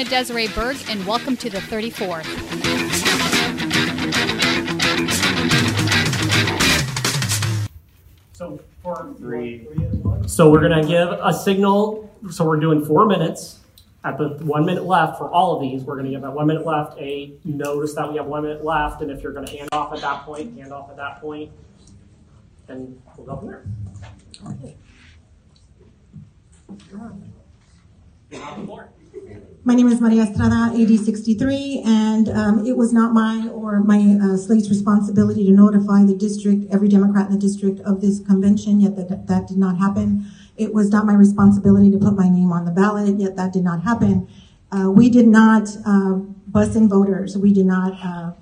Hi, Desiree Berg, and welcome to the 34th. So for three. So we're gonna give a signal. So we're doing four minutes. At the one minute left for all of these, we're gonna give at one minute left a notice that we have one minute left, and if you're gonna hand off at that point, hand off at that point, and we'll go from there. My name is Maria Estrada, AD 63, and um, it was not my or my uh, slate's responsibility to notify the district, every Democrat in the district, of this convention, yet that, that did not happen. It was not my responsibility to put my name on the ballot, yet that did not happen. Uh, we did not uh, bus in voters. We did not uh,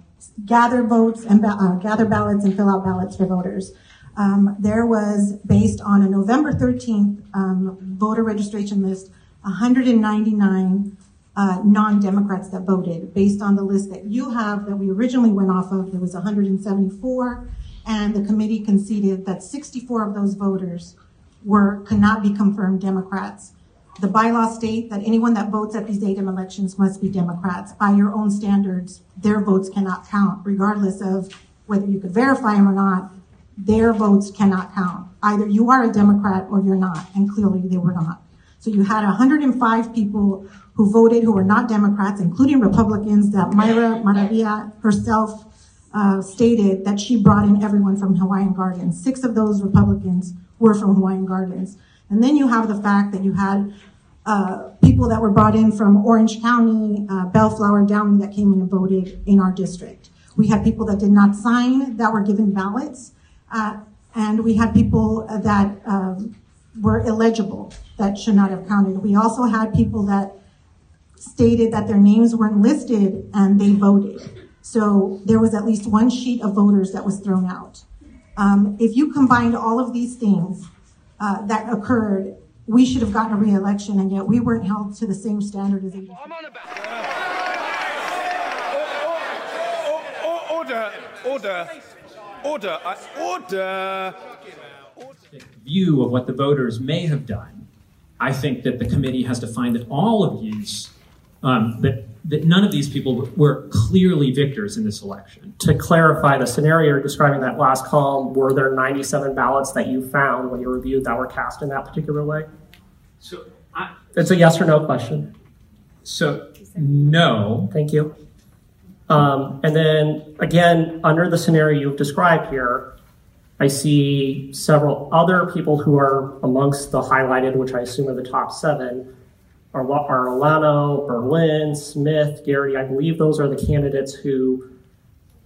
gather votes and ba- uh, gather ballots and fill out ballots for voters. Um, there was, based on a November 13th um, voter registration list, 199 uh, non-Democrats that voted. Based on the list that you have that we originally went off of, there was 174, and the committee conceded that 64 of those voters were cannot be confirmed Democrats. The bylaws state that anyone that votes at these ADEM elections must be Democrats. By your own standards, their votes cannot count, regardless of whether you could verify them or not. Their votes cannot count. Either you are a Democrat or you're not, and clearly they were not. So you had 105 people who voted who were not Democrats, including Republicans, that Myra Maravilla herself uh, stated that she brought in everyone from Hawaiian Gardens. Six of those Republicans were from Hawaiian Gardens. And then you have the fact that you had uh, people that were brought in from Orange County, uh, Bellflower, Downey that came in and voted in our district. We had people that did not sign that were given ballots, uh, and we had people that um, were illegible that should not have counted. We also had people that stated that their names weren't listed and they voted. So there was at least one sheet of voters that was thrown out. Um, if you combined all of these things uh, that occurred, we should have gotten a re-election, and yet we weren't held to the same standard as. they- Order, order, order, I- order. View of what the voters may have done, I think that the committee has to find that all of these, um, that, that none of these people were clearly victors in this election. To clarify the scenario you're describing that last column, were there 97 ballots that you found when you reviewed that were cast in that particular way? So, I, It's a yes or no question. so no, Thank you. Um, and then again, under the scenario you've described here, I see several other people who are amongst the highlighted, which I assume are the top seven, are, are Alano, Berlin, Smith, Gary. I believe those are the candidates who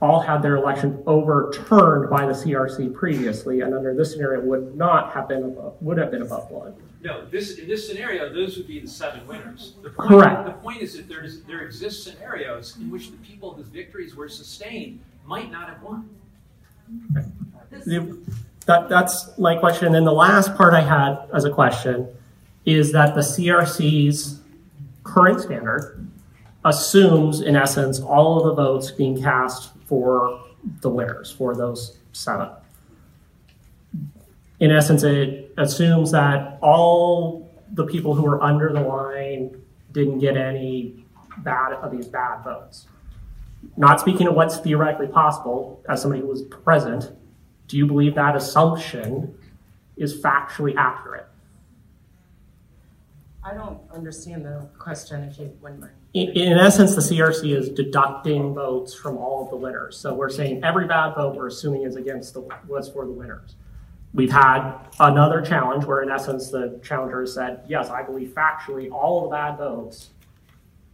all had their election overturned by the CRC previously, and under this scenario would not have been above, would have been above one. No, this, in this scenario, those would be the seven winners. The point, Correct. The point is that there's, there exist scenarios in which the people whose victories were sustained might not have won. The- That, that's my question. And the last part I had as a question is that the CRC's current standard assumes, in essence, all of the votes being cast for the winners, for those seven. In essence, it assumes that all the people who are under the line didn't get any bad of these bad votes. Not speaking of what's theoretically possible, as somebody who was present, do you believe that assumption is factually accurate? I don't understand the question, if you wouldn't mind. In, in essence, the CRC is deducting votes from all of the winners. So we're saying every bad vote we're assuming is against the was for the winners. We've had another challenge where, in essence, the challenger said, "Yes, I believe factually all of the bad votes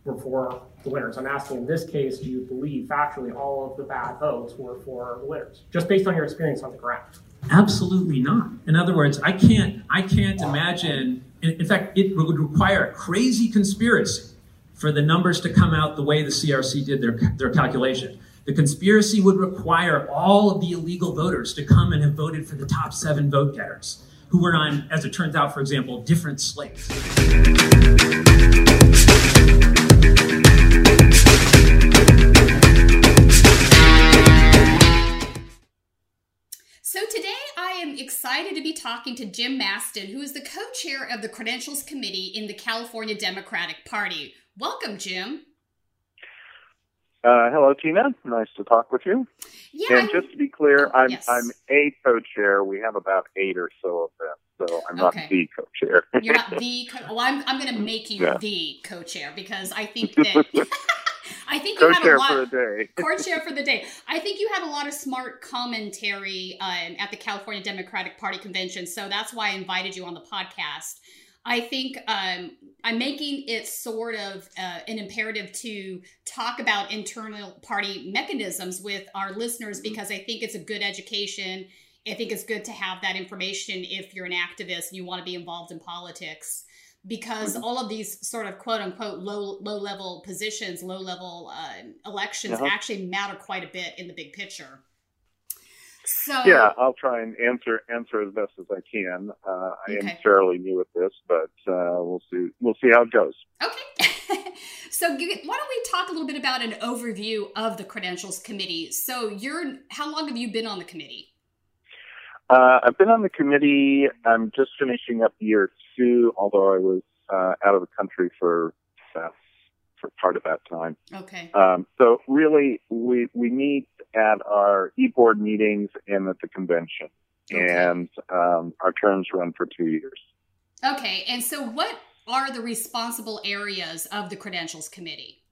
were for the winners." I'm asking in this case, do you believe factually all of the bad votes were for the winners, just based on your experience on the ground? absolutely not. In other words, I can't, I can't imagine. In, fact, it would require a crazy conspiracy for the numbers to come out the way the CRC did their their calculation. The conspiracy would require all of the illegal voters to come and have voted for the top seven vote getters, who were on, as it turns out, for example, different slates. Am excited to be talking to Jim Maston, who is the co chair of the Credentials Committee in the California Democratic Party. Welcome, Jim. Uh, hello, Tina. Nice to talk with you. Yeah. And just to be clear, Oh, I'm yes. I'm a co-chair. We have about eight or so of them, so I'm not Okay. the co-chair. You're not the. Co- well, I'm. I'm going to make you Yeah. the co-chair because I think that. I think you had a lot. for a day. co-chair for the day. I think you had a lot of smart commentary um, at the California Democratic Party convention, so that's why I invited you on the podcast. I think um, I'm making it sort of uh, an imperative to talk about internal party mechanisms with our listeners because I think it's a good education. I think it's good to have that information if you're an activist and you want to be involved in politics because all of these sort of quote unquote low low level positions, low level uh, elections Uh-huh. actually matter quite a bit in the big picture. So Yeah, I'll try and answer answer as best as I can. Uh, I am fairly new at this, but uh, we'll see we'll see how it goes. Okay. so why don't we talk a little bit about an overview of the credentials committee? So you're how long have you been on the committee? Uh, I've been on the committee. I'm just finishing up year although I was uh, out of the country for uh, for part of that time. Okay. Um, so really, we we meet at our e-board meetings and at the convention, Okay. and um, our terms run for two years. Okay. And so what are the responsible areas of the credentials committee?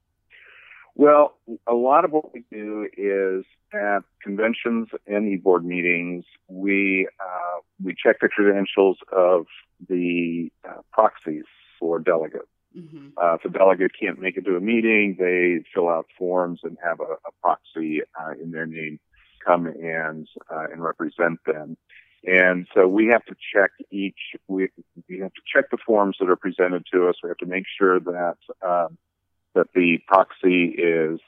Well, a lot of what we do is at conventions and e-board meetings, we uh, we check the credentials of the uh, proxies for delegates. hmm Uh, if a delegate can't make it to a meeting, they fill out forms and have a, a proxy uh, in their name come and uh, and represent them. And so we have to check each. We we have to check the forms that are presented to us. We have to make sure that um, that the proxy is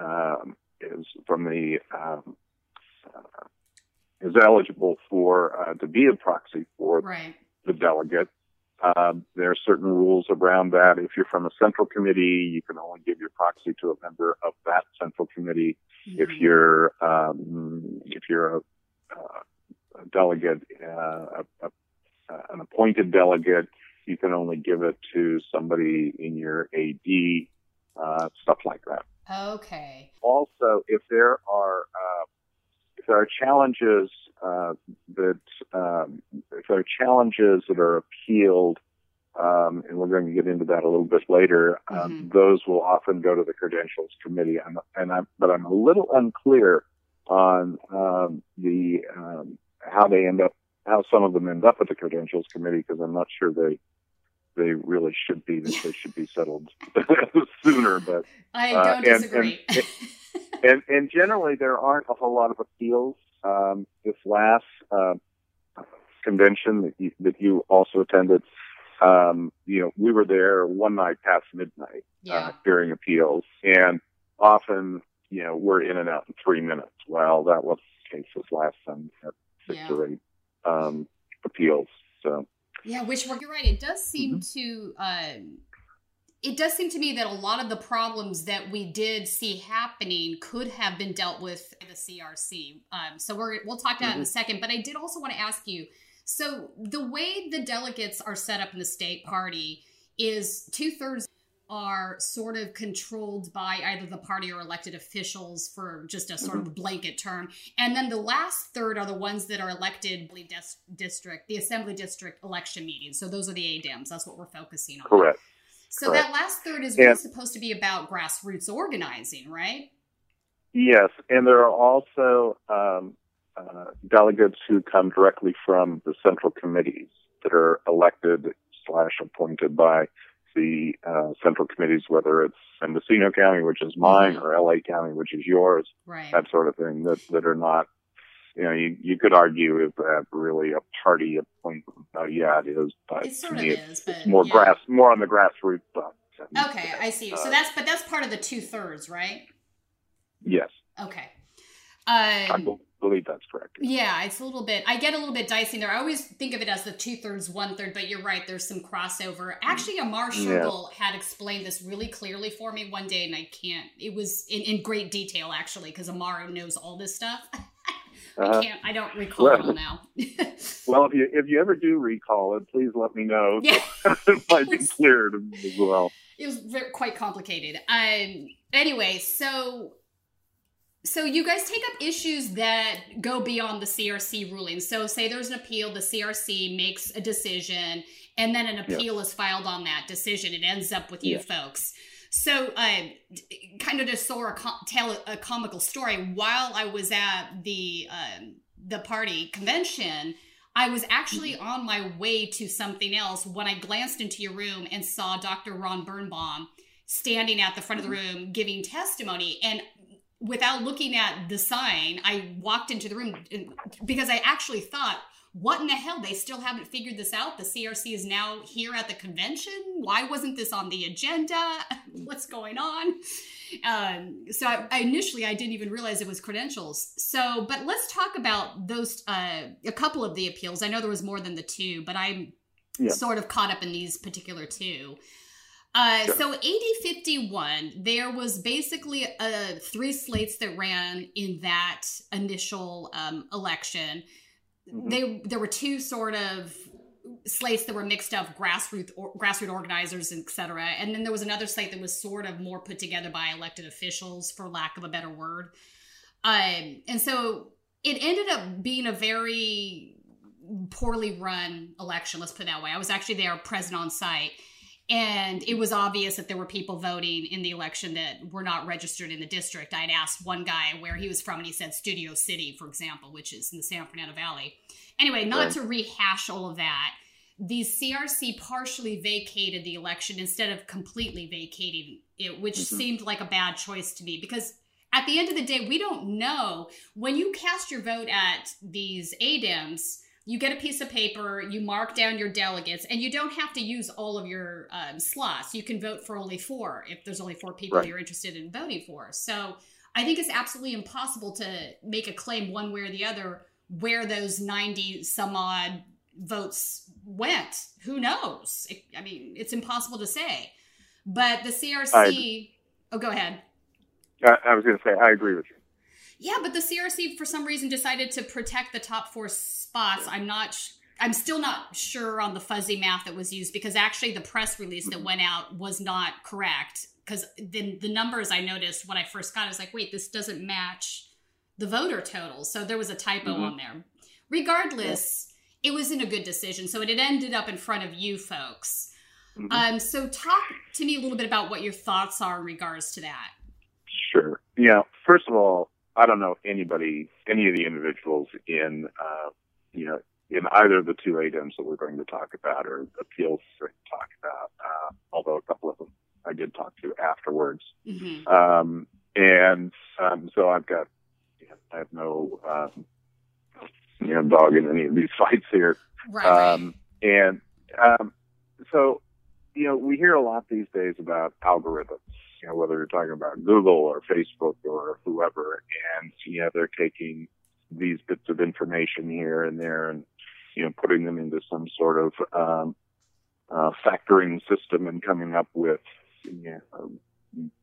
um, is from the um, uh, is eligible for uh, to be a proxy for Right. the delegate. Um, there are certain rules around that. If you're from a central committee, you can only give your proxy to a member of that central committee. If Mhm. you're um, if you're a, uh, a delegate, uh, a, a, uh, an appointed delegate, you can only give it to somebody in your AD, uh, stuff like that Okay. also, if there are uh, if there are challenges uh, that um, if there are challenges that are appealed, um, and we're going to get into that a little bit later, um, Mhm. those will often go to the credentials committee. I'm, and I'm, but I'm a little unclear on um, the um, how they end up how some of them end up at the credentials committee because I'm not sure they they really should be that they should be settled sooner, but I Uh, don't and- and- disagree. and and generally there aren't a whole lot of appeals. Um, this last uh, convention that you, that you also attended, um, you know, we were there one night past midnight yeah. uh, during appeals, and often, you know, we're in and out in three minutes. Well, that was the case this last time. Six Yeah. or eight um, appeals. So Yeah, which you're right. It does seem Mm-hmm. to. Um, it does seem to me that a lot of the problems that we did see happening could have been dealt with by the CRC. Um, so we're we'll talk about Mm-hmm. in a second. But I did also want to ask you. So the way the delegates are set up in the state party is two thirds are sort of controlled by either the party or elected officials for just a sort Mm-hmm. of blanket term. And then the last third are the ones that are elected by dis- district, the assembly district election meetings. So those are the ADEMs. That's what we're focusing on. correct. So correct. that last third is really And- supposed to be about grassroots organizing, right? Yes, and there are also um, uh, delegates who come directly from the central committees that are elected slash appointed by the uh, central committees, whether it's Mendocino County, which is mine, Mhm. or LA County, which is yours, Right. that sort of thing. That that are not, you know, you, you could argue is that really a party appointment? Uh, yeah, it is, but It sort of me, is, but it's more yeah. grass, more on the grassroots stuff. Okay, I see. So Uh, that's but that's part of the two thirds, right? Yes, Okay. Um, believe that's correct. Yeah, it's a little bit. I get a little bit dicey there. I always think of it as the two thirds, one third, but you're right. There's some crossover. Actually, Amar Yeah. Had explained this really clearly for me one day, and I can't. It was in, in great detail, actually, because Amar knows all this stuff. I Uh, can't. I don't recall it now. well, if you if you ever do recall it, please let me know. Yeah. it might be clear to me as well. it was quite complicated. Um. Anyway, so so you guys take up issues that go beyond the CRC ruling. So say there's an appeal, the CRC makes a decision, and then an appeal is filed on that decision. It ends up with you Yeah. folks. So, uh, kind of to sort of com- tell a comical story. While I was at the um, the party convention, I was actually on my way to something else when I glanced into your room and saw Dr. Ron Birnbaum standing at the front of the room giving testimony. And without looking at the sign, I walked into the room because I actually thought, what in the hell? They still haven't figured this out. The CRC is now here at the convention. Why wasn't this on the agenda? What's going on? Um, so I, I initially I didn't even realize it was credentials. So, but let's talk about those uh, a couple of the appeals. I know there was more than the two, but I'm Yeah. sort of caught up in these particular two. Uh, Sure. So AD 51, there was basically uh, three slates that ran in that initial um, election. Mhm. They there were two sort of slates that were mixed up grassroots or, grassroots organizers, etc. And then there was another slate that was sort of more put together by elected officials, for lack of a better word. Um, and so it ended up being a very poorly run election. Let's put it that way. I was actually there, present on site, and it was obvious that there were people voting in the election that were not registered in the district. I had asked one guy where he was from, and he said Studio City, for example, which is in the San Fernando Valley. Anyway, not Right. to rehash all of that, the CRC partially vacated the election instead of completely vacating it, which Mhm. seemed like a bad choice to me because at the end of the day, we don't know when you cast your vote at these ADEMs. You get a piece of paper, you mark down your delegates, and you don't have to use all of your um, slots. You can vote for only four if there's only four people Right. you're interested in voting for. So I think it's absolutely impossible to make a claim one way or the other where those 90 some odd votes went. Who knows? It- I mean, it's impossible to say. But the CRC. oh, go ahead. I, I was going to say I agree with you. Yeah, but the CRC for some reason decided to protect the top four spots. I'm not. Sh- I'm still not sure on the fuzzy math that was used because actually the press release that went out was not correct. Because then the numbers I noticed when I first got, it, I was like, wait, this doesn't match the voter total. So there was a typo Mhm. on there. Regardless, it wasn't a good decision. So it had ended up in front of you folks. Mhm. Um, so talk to me a little bit about what your thoughts are in regards to that. Sure. Yeah. First of all, I don't know anybody, any of the individuals in, uh, you know, in either of the two items that we're going to talk about or appeals we're going to talk about, uh, although a couple of them I did talk to afterwards. hmm Um, and um, so I've got, you know, I have no, um, you know, dog in any of these fights here. Right. right. Um, and um, so, you know, we hear a lot these days about algorithms, you know, whether you're talking about Google or Facebook or whoever, and, you know, they're taking these bits of information here and there and, you know, putting them into some sort of um, uh, factoring system and coming up with, you know,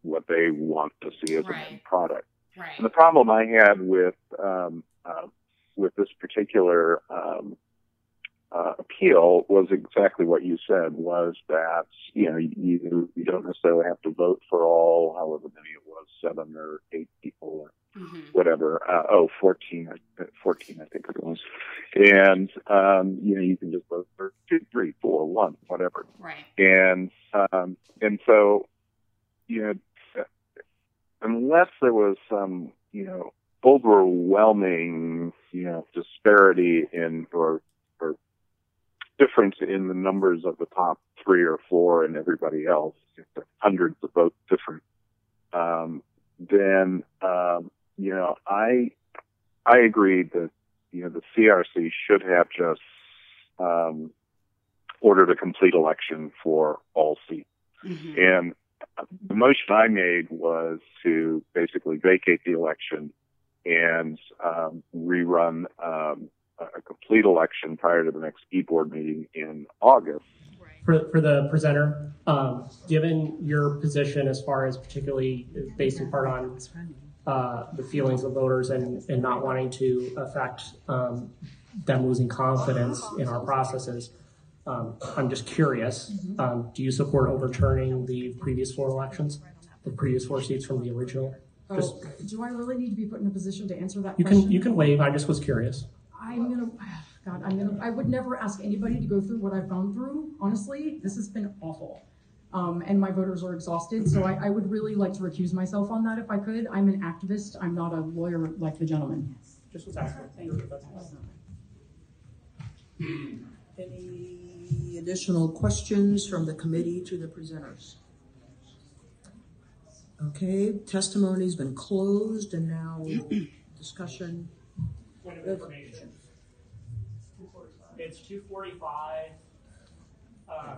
what they want to see as a Right. end product. right. And the problem I had with um, uh, with this particular um, uh, appeal was exactly what you said. Was that you know you you don't necessarily have to vote for all, however many it was, seven or eight people or hmm whatever. Uh, oh, 14, I- 14, I think it was. And um, you know you can just vote for two, three, four, one, whatever Right. and um, and so you know unless there was some you know overwhelming you know disparity in or difference in the numbers of the top three or four and everybody else. Hundreds of votes different. Um, then um, you know I I agree that you know the CRC should have just um, ordered a complete election for all seats. hmm And the motion I made was to basically vacate the election and um, rerun um, a a complete election prior to the next e-board meeting in August. For, for the presenter, um, given your position as far as particularly based in part on uh, the feelings of voters and, and not wanting to affect um, them losing confidence in our processes. Um, I'm just curious, um, do you support overturning the previous four elections, the previous four seats from the original? Just, Oh, do I really need to be put in a position to answer that you question? can, you can waive, I just was curious. I'm gonna, God, I'm gonna, I would never ask anybody to go through what I've gone through, honestly. This has been awful. Um, and my voters are exhausted, so I, I would really like to recuse myself on that if I could. I'm an activist, I'm not a lawyer like the gentleman. Just was asking. Thank you. Any additional questions from the committee to the presenters? Okay, testimony's been closed and now discussion. Point of information. It's two forty-five. Uh,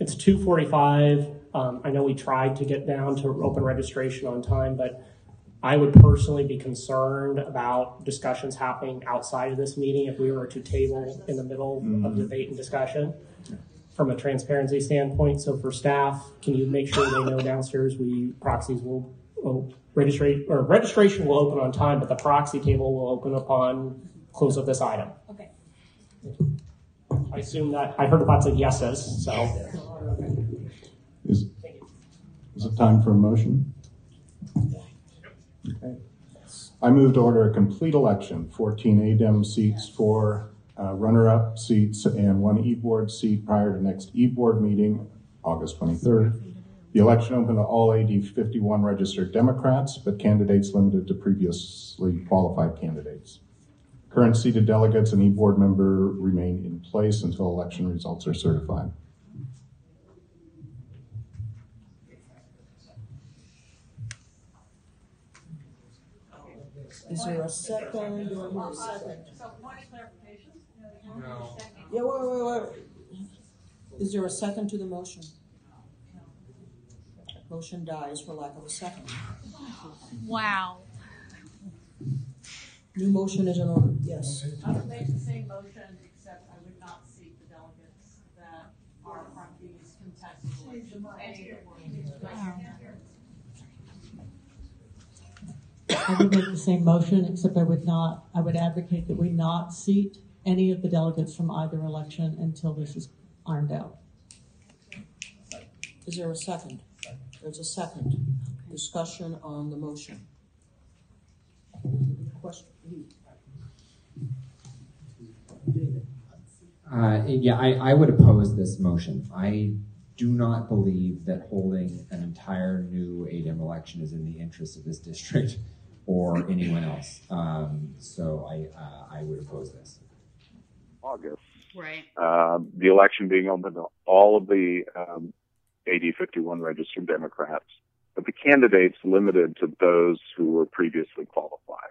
It's two forty-five. Um, I know we tried to get down to open registration on time, but I would personally be concerned about discussions happening outside of this meeting if we were to table in the middle of debate and discussion from a transparency standpoint. So for staff, can you make sure they know downstairs we proxies will, will registrate, or registration will open on time, but the proxy table will open upon close of this item? Okay. I assume that, I heard lots of yeses, so. Is, is it time for a motion? Okay. I move to order a complete election, 14 ADEM seats, four uh, runner-up seats, and one E-board seat prior to next E-board meeting, August 23rd. The election open to all AD 51 registered Democrats, but candidates limited to previously qualified candidates. Current seated delegates and E-board member remain in place until election results are certified. Is there a second? Do I hear a second? So, point of clarification? No. Yeah, wait, wait, wait. Is there a second to the motion? Motion dies for lack of a second. Wow. New motion is in order, yes. I would make the same motion, except I would not seat the delegates that are from these contested elections. Any that were- I would make the same motion, except I would not, I would advocate that we not seat any of the delegates from either election until this is ironed out. Is there a second? There's a second. Discussion on the motion. Question? Uh, yeah, I, I would oppose this motion. I do not believe that holding an entire new ADEM election is in the interest of this district or anyone else. Um, so I, uh, I would oppose this. August. Right. Uh, the election being open to all of the um, AD 51 registered Democrats, but the candidates limited to those who were previously qualified.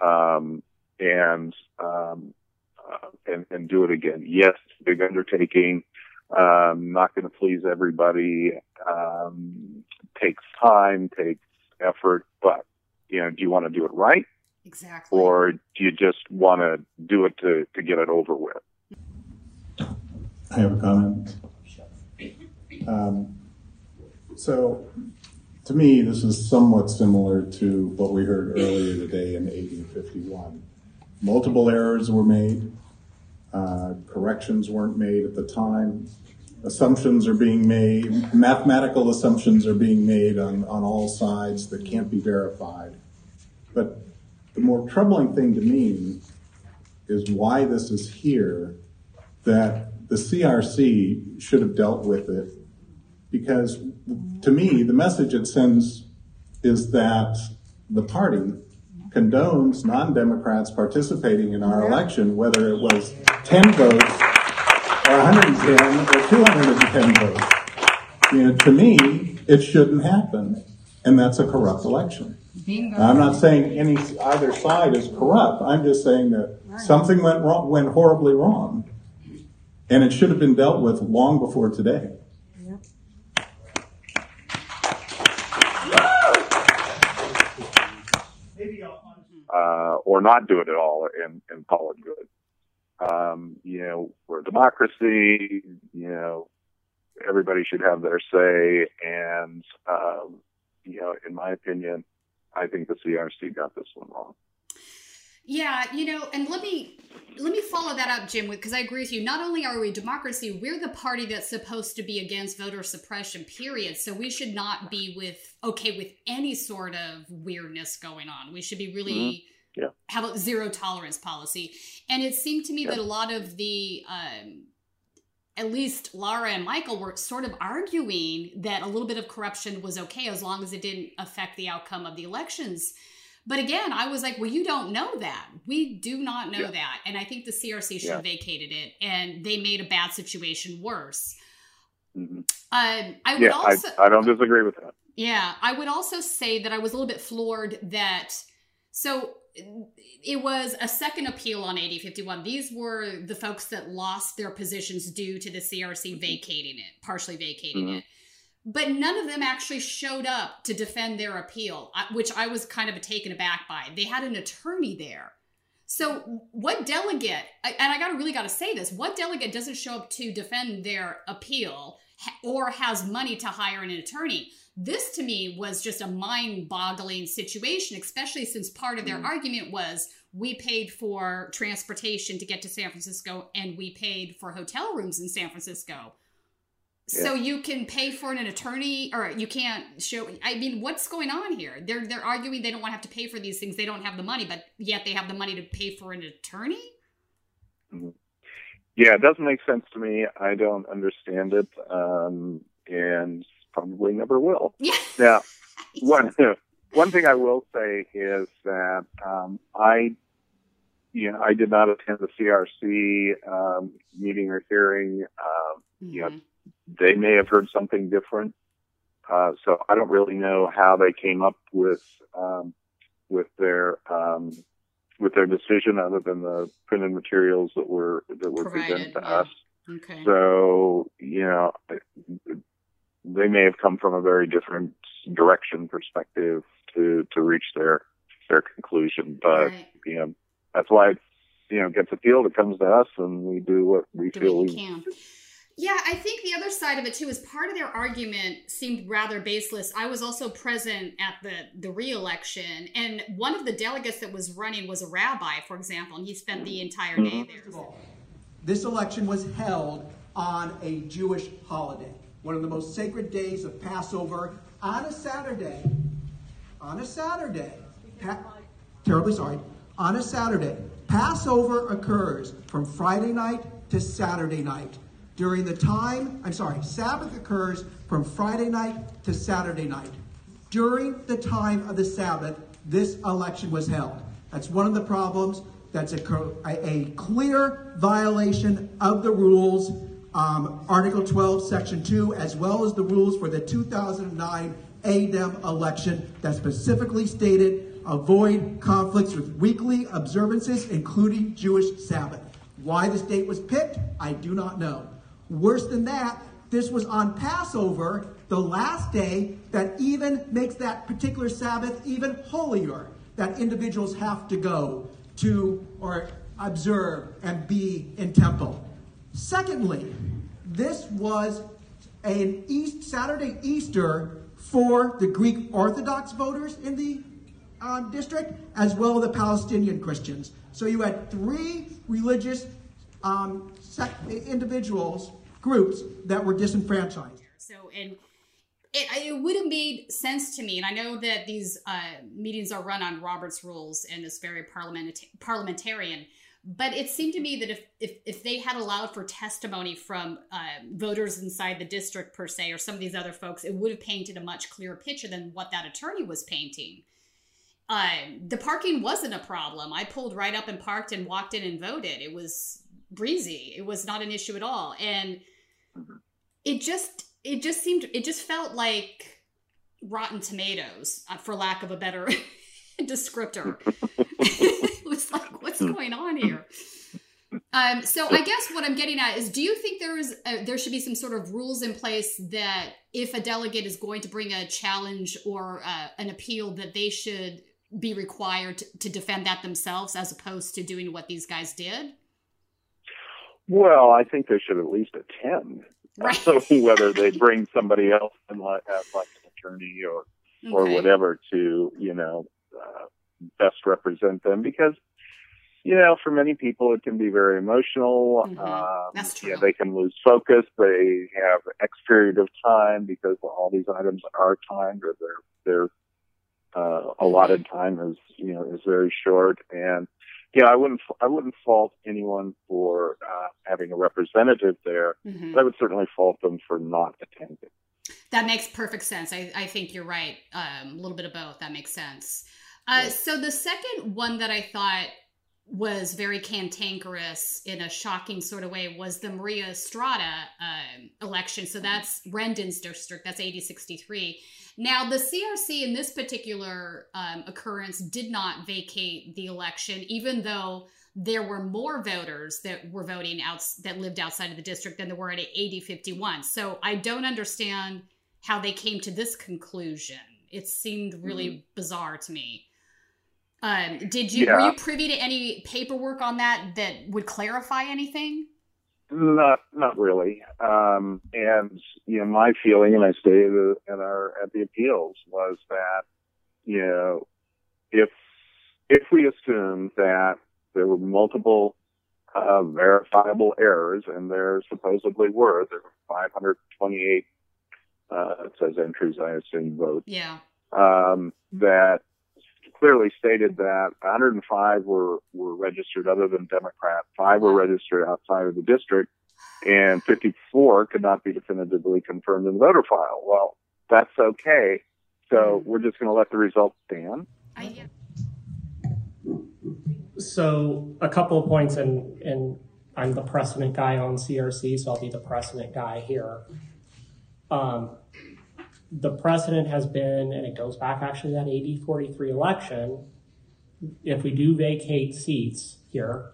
Um, and, um, uh, and and do it again. Yes, big undertaking. Um, not going to please everybody. Um, takes time, takes effort, but you know, do you want to do it right, Exactly. or do you just want to do it to to get it over with? I have a comment. Um, so, to me, this is somewhat similar to what we heard earlier today in 1851. Multiple errors were made, uh, corrections weren't made at the time, assumptions are being made, mathematical assumptions are being made on, on all sides that can't be verified. But the more troubling thing to me is why this is here that the CRC should have dealt with it because to me, the message it sends is that the party condones non-Democrats participating in our election, whether it was 10 votes or 110 or 210 votes. You know, to me, it shouldn't happen, and that's a corrupt election. Bingo. I'm not saying any either side is corrupt. I'm just saying that something went wrong, went horribly wrong, and it should have been dealt with long before today. Uh, or not do it at all and, and call it good. Um, you know, we're a democracy, you know, everybody should have their say. And, um, you know, in my opinion, I think the CRC got this one wrong. Yeah, you know, and let me let me follow that up, Jim, because I agree with you. Not only are we democracy, we're the party that's supposed to be against voter suppression, period. So we should not be with okay with any sort of weirdness going on. We should be really mm-hmm. yeah. have a zero tolerance policy. And it seemed to me yeah. that a lot of the um, at least Laura and Michael were sort of arguing that a little bit of corruption was okay as long as it didn't affect the outcome of the elections. But again, I was like, well, you don't know that. We do not know yeah. that. And I think the CRC should have vacated it and they made a bad situation worse. Mm-hmm. Um, I would also. I, I don't disagree with that. Yeah. I would also say that I was a little bit floored that. So it was a second appeal on AD 51. These were the folks that lost their positions due to the CRC vacating it, partially vacating mm-hmm. it but none of them actually showed up to defend their appeal, which I was kind of taken aback by. They had an attorney there. So, what delegate, and I got to really got to say this, what delegate doesn't show up to defend their appeal or has money to hire an attorney? This to me was just a mind boggling situation, especially since part of their mm. argument was we paid for transportation to get to San Francisco and we paid for hotel rooms in San Francisco. So you can pay for an attorney, or you can't show. I mean, what's going on here? They're they're arguing they don't want to have to pay for these things. They don't have the money, but yet they have the money to pay for an attorney. Mm-hmm. Yeah, it doesn't make sense to me. I don't understand it, um, and probably never will. Yeah. Now, one one thing I will say is that um, I you know, I did not attend the CRC um, meeting or hearing. Um, mm-hmm. You know, mm-hmm they may have heard something different. Uh, so I don't really know how they came up with um, with their um, with their decision, other than the printed materials that were that were Provided, presented to yeah. us. Okay. So you know, they may have come from a very different direction perspective to to reach their their conclusion. But Right. you know, that's why it, you know gets appealed. It comes to us, and we do what we Do feel what we can. Yeah, I think the other side of it too is part of their argument seemed rather baseless. I was also present at the the re-election, and one of the delegates that was running was a rabbi, for example, and he spent the entire day mm-hmm. there. First of all, this election was held on a Jewish holiday, one of the most sacred days of Passover, on a Saturday. On a Saturday. Pa- terribly sorry. On a Saturday. Passover occurs from Friday night to Saturday night. During the time, I'm sorry, Sabbath occurs from Friday night to Saturday night. During the time of the Sabbath, this election was held. That's one of the problems. That's a, a, a clear violation of the rules, um, Article 12, Section 2, as well as the rules for the 2009 ADEM election that specifically stated avoid conflicts with weekly observances, including Jewish Sabbath. Why this date was picked, I do not know. Worse than that, this was on Passover, the last day that even makes that particular Sabbath even holier, that individuals have to go to or observe and be in temple. Secondly, this was an East Saturday Easter for the Greek Orthodox voters in the um, district, as well as the Palestinian Christians. So you had three religious um, individuals, groups that were disenfranchised. So, and it, it would have made sense to me, and I know that these uh, meetings are run on Robert's rules and it's very parliament- parliamentarian. But it seemed to me that if, if, if they had allowed for testimony from uh, voters inside the district per se, or some of these other folks, it would have painted a much clearer picture than what that attorney was painting. Uh, the parking wasn't a problem. I pulled right up and parked and walked in and voted. It was breezy. It was not an issue at all, and it just it just seemed it just felt like Rotten Tomatoes, uh, for lack of a better descriptor. it was like, what's going on here? Um, so I guess what I'm getting at is, do you think there is a, there should be some sort of rules in place that if a delegate is going to bring a challenge or uh, an appeal, that they should be required to, to defend that themselves as opposed to doing what these guys did? Well, I think they should at least attend. Right. So whether they bring somebody else and like, have like an attorney or or whatever to you know uh, best represent them because you know for many people it can be very emotional. Um, Mm-hmm. That's You know, they can lose focus. They have X period of time because all these items are timed or their their uh, allotted Mm-hmm. time is you know is very short and yeah I wouldn't I wouldn't fault anyone for uh, having a representative there Mhm. but I would certainly fault them for not attending. That makes perfect sense. I, I think you're right. Um, a little bit of both. That makes sense. Uh, so the second one that I thought was very cantankerous in a shocking sort of way was the Maria Estrada um, election. So that's Rendon's district. That's AD 63. Now, the CRC in this particular um, occurrence did not vacate the election, even though there were more voters that were voting out that lived outside of the district than there were at AD 51. So I don't understand how they came to this conclusion. It seemed really bizarre to me. Um, did you were you privy to any paperwork on that that would clarify anything? Not, not really. Um, and you know, my feeling, and I stated at our at the appeals, was that you know, if if we assume that there were multiple uh, verifiable errors, and there supposedly were, there were 528 uh, it says entries, I assume votes. Yeah. Um, that clearly stated that 105 were, were registered other than Democrat, five were registered outside of the district, and 54 could not be definitively confirmed in the voter file. Well, that's okay. So we're just going to let the results stand. So a couple of points, and and I'm the precedent guy on CRC, so I'll be the precedent guy here. Um, the precedent has been, and it goes back actually to that AD 43 election. If we do vacate seats here,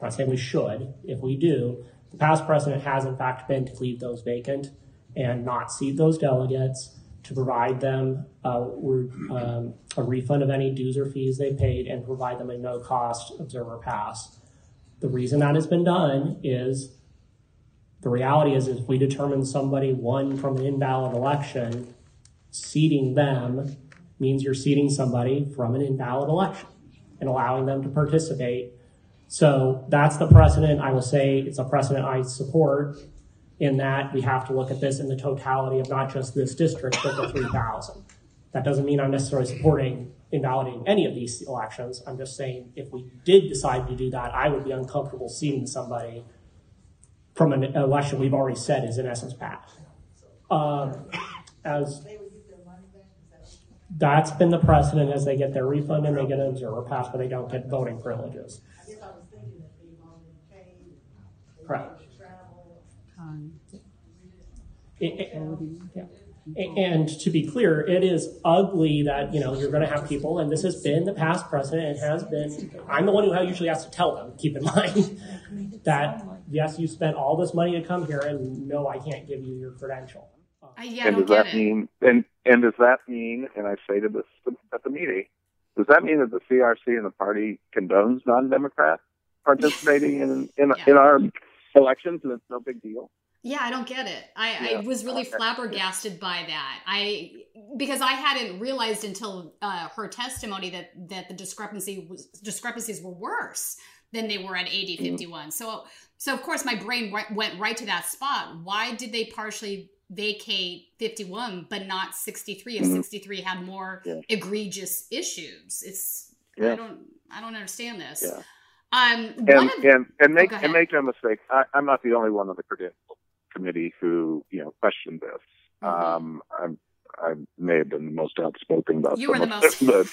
I'm not saying we should. If we do, the past precedent has in fact been to leave those vacant and not seat those delegates to provide them uh, um, a refund of any dues or fees they paid and provide them a no cost observer pass. The reason that has been done is the reality is if we determine somebody won from an invalid election, seating them means you're seating somebody from an invalid election and allowing them to participate. So that's the precedent. I will say it's a precedent I support in that we have to look at this in the totality of not just this district, but the 3,000. That doesn't mean I'm necessarily supporting invalidating any of these elections. I'm just saying if we did decide to do that, I would be uncomfortable seating somebody from an election we've already said is in essence passed. Um, as that's been the precedent as they get their refund and they get an observer pass, but they don't get voting privileges. Correct. It- it- yeah. And to be clear, it is ugly that, you know, you're going to have people, and this has been the past precedent, It has been, I'm the one who usually has to tell them, keep in mind, that yes, you spent all this money to come here, and no, I can't give you your credential. I, yeah, I and don't does that it. mean and and does that mean and I stated this at the meeting, does that mean that the CRC and the party condones non-Democrats participating in in, in our elections and it's no big deal? Yeah, I don't get it. I, I was really Okay. flabbergasted by that. I because I hadn't realized until uh, her testimony that that the discrepancy was discrepancies were worse than they were at AD Mm-hmm. 51. So so of course my brain ri- went right to that spot. Why did they partially vacate 51 but not 63 if Mhm. 63 had more Yeah. egregious issues? It's Yeah. I don't I don't understand this. Yeah. Um And of and and make Oh, and make no mistake, I, I'm not the only one on the credential committee who you know questioned this. Mm-hmm. Um, I'm, I may have been the most outspoken about You some were the of most- but,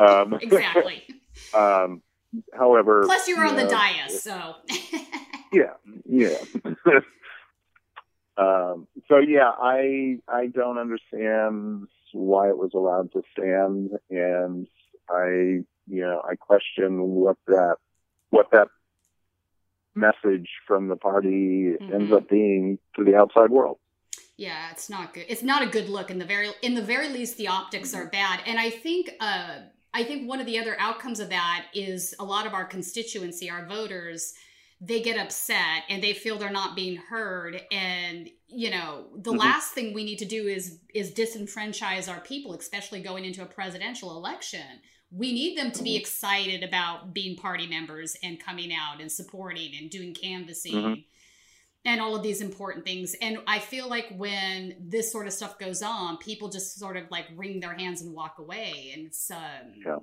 um, Exactly. um, however, Plus you were on the know, dais, so Yeah, yeah. um, so yeah, I I don't understand why it was allowed to stand, and I you know I question what that what that message from the party ends Mhm. up being to the outside world. Yeah, it's not good. It's not a good look. In the very in the very least, the optics are bad. And I think uh, I think one of the other outcomes of that is a lot of our constituency, our voters, they get upset and they feel they're not being heard and you know the Mhm. last thing we need to do is is disenfranchise our people especially going into a presidential election we need them to be excited about being party members and coming out and supporting and doing canvassing Mhm. And all of these important things and i feel like when this sort of stuff goes on people just sort of like wring their hands and walk away and it's um Yeah.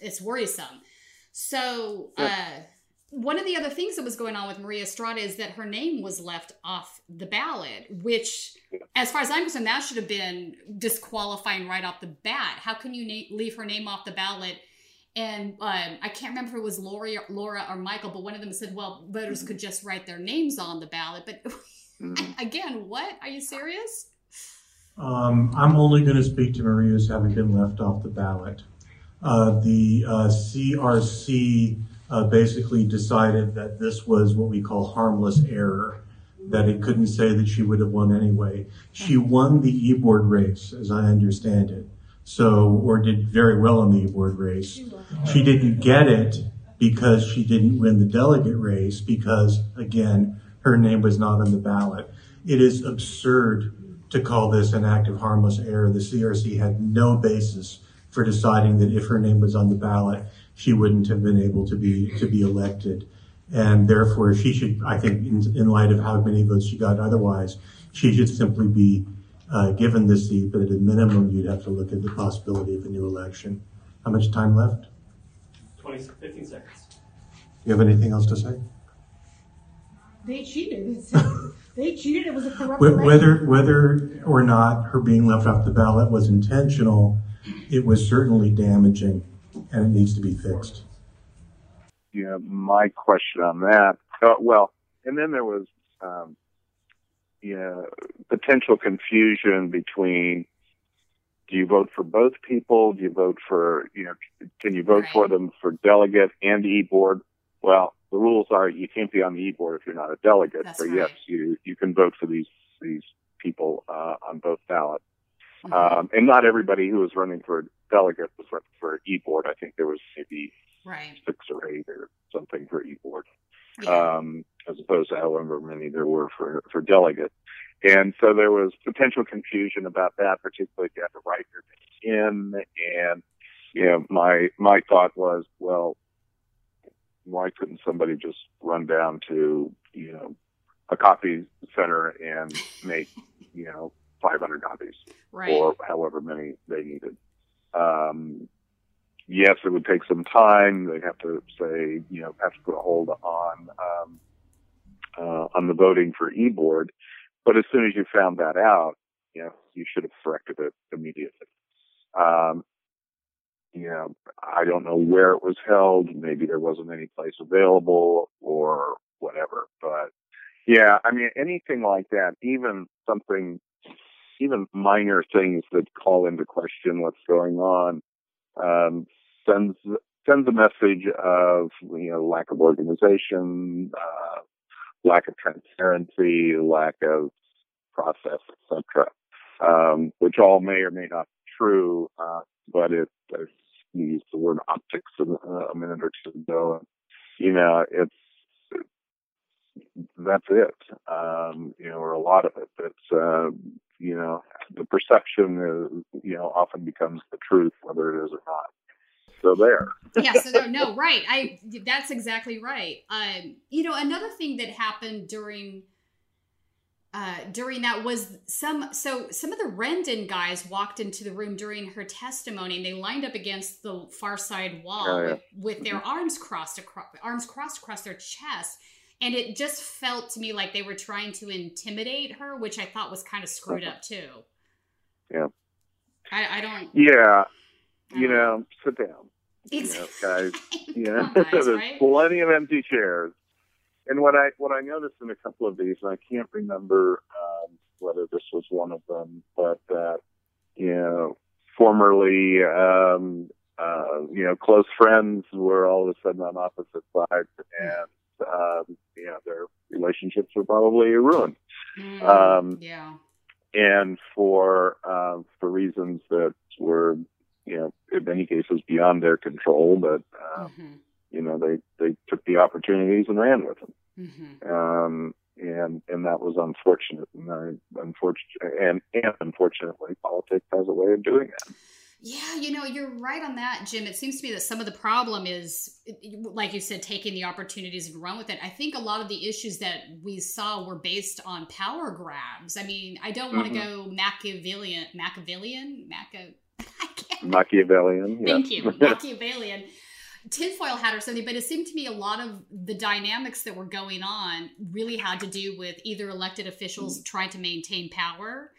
it's worrisome so uh one of the other things that was going on with Maria Estrada is that her name was left off the ballot, which, as far as I'm concerned, that should have been disqualifying right off the bat. How can you na- leave her name off the ballot? And um, I can't remember if it was Laura, Laura or Michael, but one of them said, "Well, voters could just write their names on the ballot." But again, what? Are you serious? Um, I'm only going to speak to Maria's having been left off the ballot. Uh, the uh, CRC uh, basically decided that this was what we call harmless error, that it couldn't say that she would have won anyway. She won the e-board race, as I understand it. So, or did very well in the e-board race. She didn't get it because she didn't win the delegate race because, again, her name was not on the ballot. It is absurd to call this an act of harmless error. The CRC had no basis for deciding that if her name was on the ballot, she wouldn't have been able to be to be elected. And therefore, she should, I think, in, in light of how many votes she got otherwise, she should simply be uh, given this seat. But at a minimum, you'd have to look at the possibility of a new election. How much time left? 20, 15 seconds. You have anything else to say? They cheated. They cheated. It was a corrupt Wh- election. Whether whether or not her being left off the ballot was intentional, it was certainly damaging, and it needs to be fixed. you know, my question on that. Uh, well, and then there was, um, you know, potential confusion between do you vote for both people? Do you vote for, you know, can you vote for them for delegate and e-board? Well, the rules are you can't be on the e-board if you're not a delegate. That's so yes, you, you can vote for these, these people, uh, on both ballots. Um, and not everybody who was running for delegate was running for e-board. I think there was maybe Right. six or eight or something for e-board, um, as opposed to however many there were for, for delegate. And so there was potential confusion about that, particularly if you had to write your name in. And, you know, my, my thought was, well, why couldn't somebody just run down to, you know, a copy center and make, you know, 500 copies Right. or however many they needed. Um, yes, it would take some time. They'd have to say, you know, have to put a hold on um, uh, on the voting for e-board. But as soon as you found that out, you know, you should have corrected it immediately. Um, you know, I don't know where it was held. Maybe there wasn't any place available or whatever. But yeah, I mean, anything like that, even something, even minor things that call into question what's going on, um, sends sends a message of you know lack of organization, uh, lack of transparency, lack of process, etc. Um, which all may or may not be true, uh, but there's you used the word optics a, a minute or two ago. You know, it's that's it. Um, you know, or a lot of it. It's uh, you know, the perception is you know often becomes the truth, whether it is or not. So there. yeah so no, no right i that's exactly right um you know another thing that happened during uh during that was some so some of the rendon guys walked into the room during her testimony and they lined up against the far side wall Oh, yeah. with, with their arms crossed across arms crossed across their chest and it just felt to me like they were trying to intimidate her which i thought was kind of screwed up too Yeah. i, I don't Yeah. You know, sit down. You know, guys. You know, there's right? plenty of empty chairs. And what I what I noticed in a couple of these, and I can't remember um, whether this was one of them, but that you know, formerly um, uh, you know, close friends were all of a sudden on opposite sides, and um, you know, their relationships were probably ruined. Um, yeah and for um, for reasons that were, you know, in many cases beyond their control, but um, you know, they they took the opportunities and ran with them. Mm-hmm. Um, and and that was unfortunate. And I, unfortunate, and and unfortunately, politics has a way of doing that. Yeah, you know, you're right on that, Jim. It seems to me that some of the problem is, like you said, taking the opportunities and run with it. I think a lot of the issues that we saw were based on power grabs. I mean, I don't want to Mhm. go Machiavellian, Machiavellian, Machi- Machiavellian. yeah. Thank you, Machiavellian, tinfoil hat or something. But it seemed to me a lot of the dynamics that were going on really had to do with either elected officials trying to maintain power,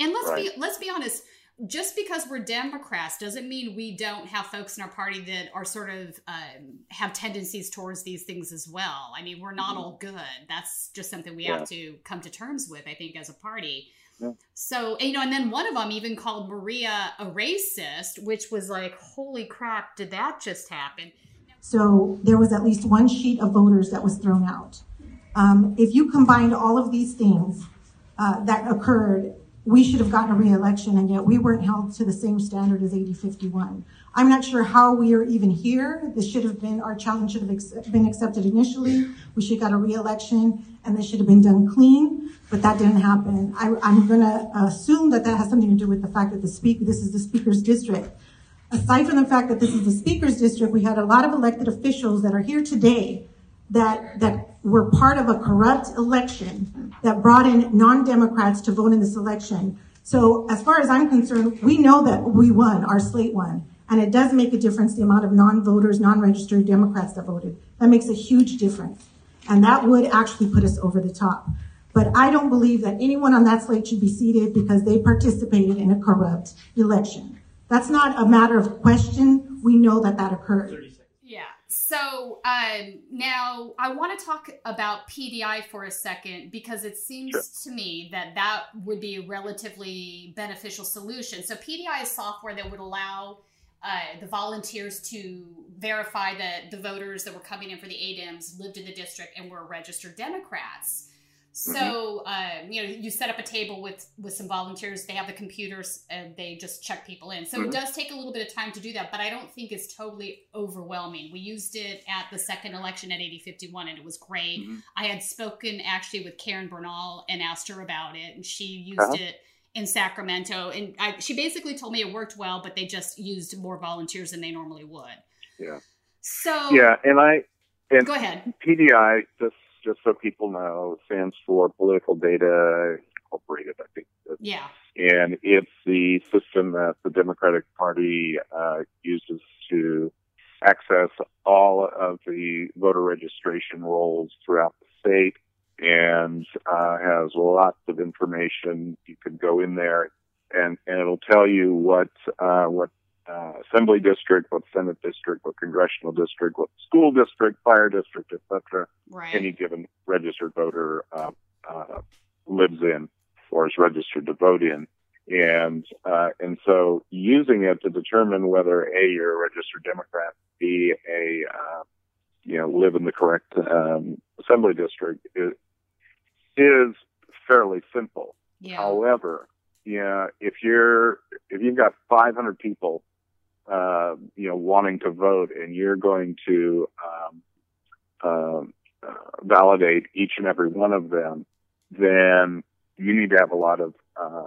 and let's be let's be honest. Just because we're Democrats doesn't mean we don't have folks in our party that are sort of um, have tendencies towards these things as well. I mean, we're not all good. That's just something we Yeah. have to come to terms with. I think as a party. Yeah. So, you know, and then one of them even called Maria a racist, which was like, holy crap, did that just happen? So there was at least one sheet of voters that was thrown out. Um, if you combined all of these things uh, that occurred, we should have gotten a reelection, and yet we weren't held to the same standard as AD 51. I'm not sure how we are even here. This should have been, our challenge should have been accepted initially. We should have got a reelection, and this should have been done clean, but that didn't happen. I, I'm going to assume that that has something to do with the fact that the speaker, this is the speaker's district. Aside from the fact that this is the speaker's district, we had a lot of elected officials that are here today that, that were part of a corrupt election that brought in non-Democrats to vote in this election. So as far as I'm concerned, we know that we won, our slate won. And it does make a difference, the amount of non-voters, non-registered Democrats that voted. That makes a huge difference. And that would actually put us over the top. But I don't believe that anyone on that slate should be seated because they participated in a corrupt election. That's not a matter of question. We know that that occurred. Yeah. So um, now I want to talk about PDI for a second because it seems to me that that would be a relatively beneficial solution. So PDI is software that would allow uh, the volunteers to verify that the voters that were coming in for the ADEMs lived in the district and were registered Democrats. So um, you know, you set up a table with with some volunteers. They have the computers and they just check people in. So Mhm. it does take a little bit of time to do that, but I don't think it's totally overwhelming. We used it at the second election at AD 51 and it was great. Mm-hmm. I had spoken actually with Karen Bernal and asked her about it, and she used Uh-huh. it in Sacramento. And I, she basically told me it worked well, but they just used more volunteers than they normally would. Yeah. So Yeah, and I and Go ahead. PDI just just so people know stands for Political Data Incorporated, I think. Yeah. And it's the system that the Democratic Party uh, uses to access all of the voter registration rolls throughout the state and uh, has lots of information. You can go in there and, and it'll tell you what uh, what uh, assembly district, what senate district, what congressional district, what school district, fire district, etc. Right. Any given registered voter uh, uh, lives in or is registered to vote in, and uh, and so using it to determine whether a you're a registered Democrat, b a uh, you know live in the correct um, assembly district is, is fairly simple. Yeah. However, yeah, if you're if you've got 500 people, uh, you know, wanting to vote, and you're going to um, um, uh, validate each and every one of them, then you need to have a lot of uh,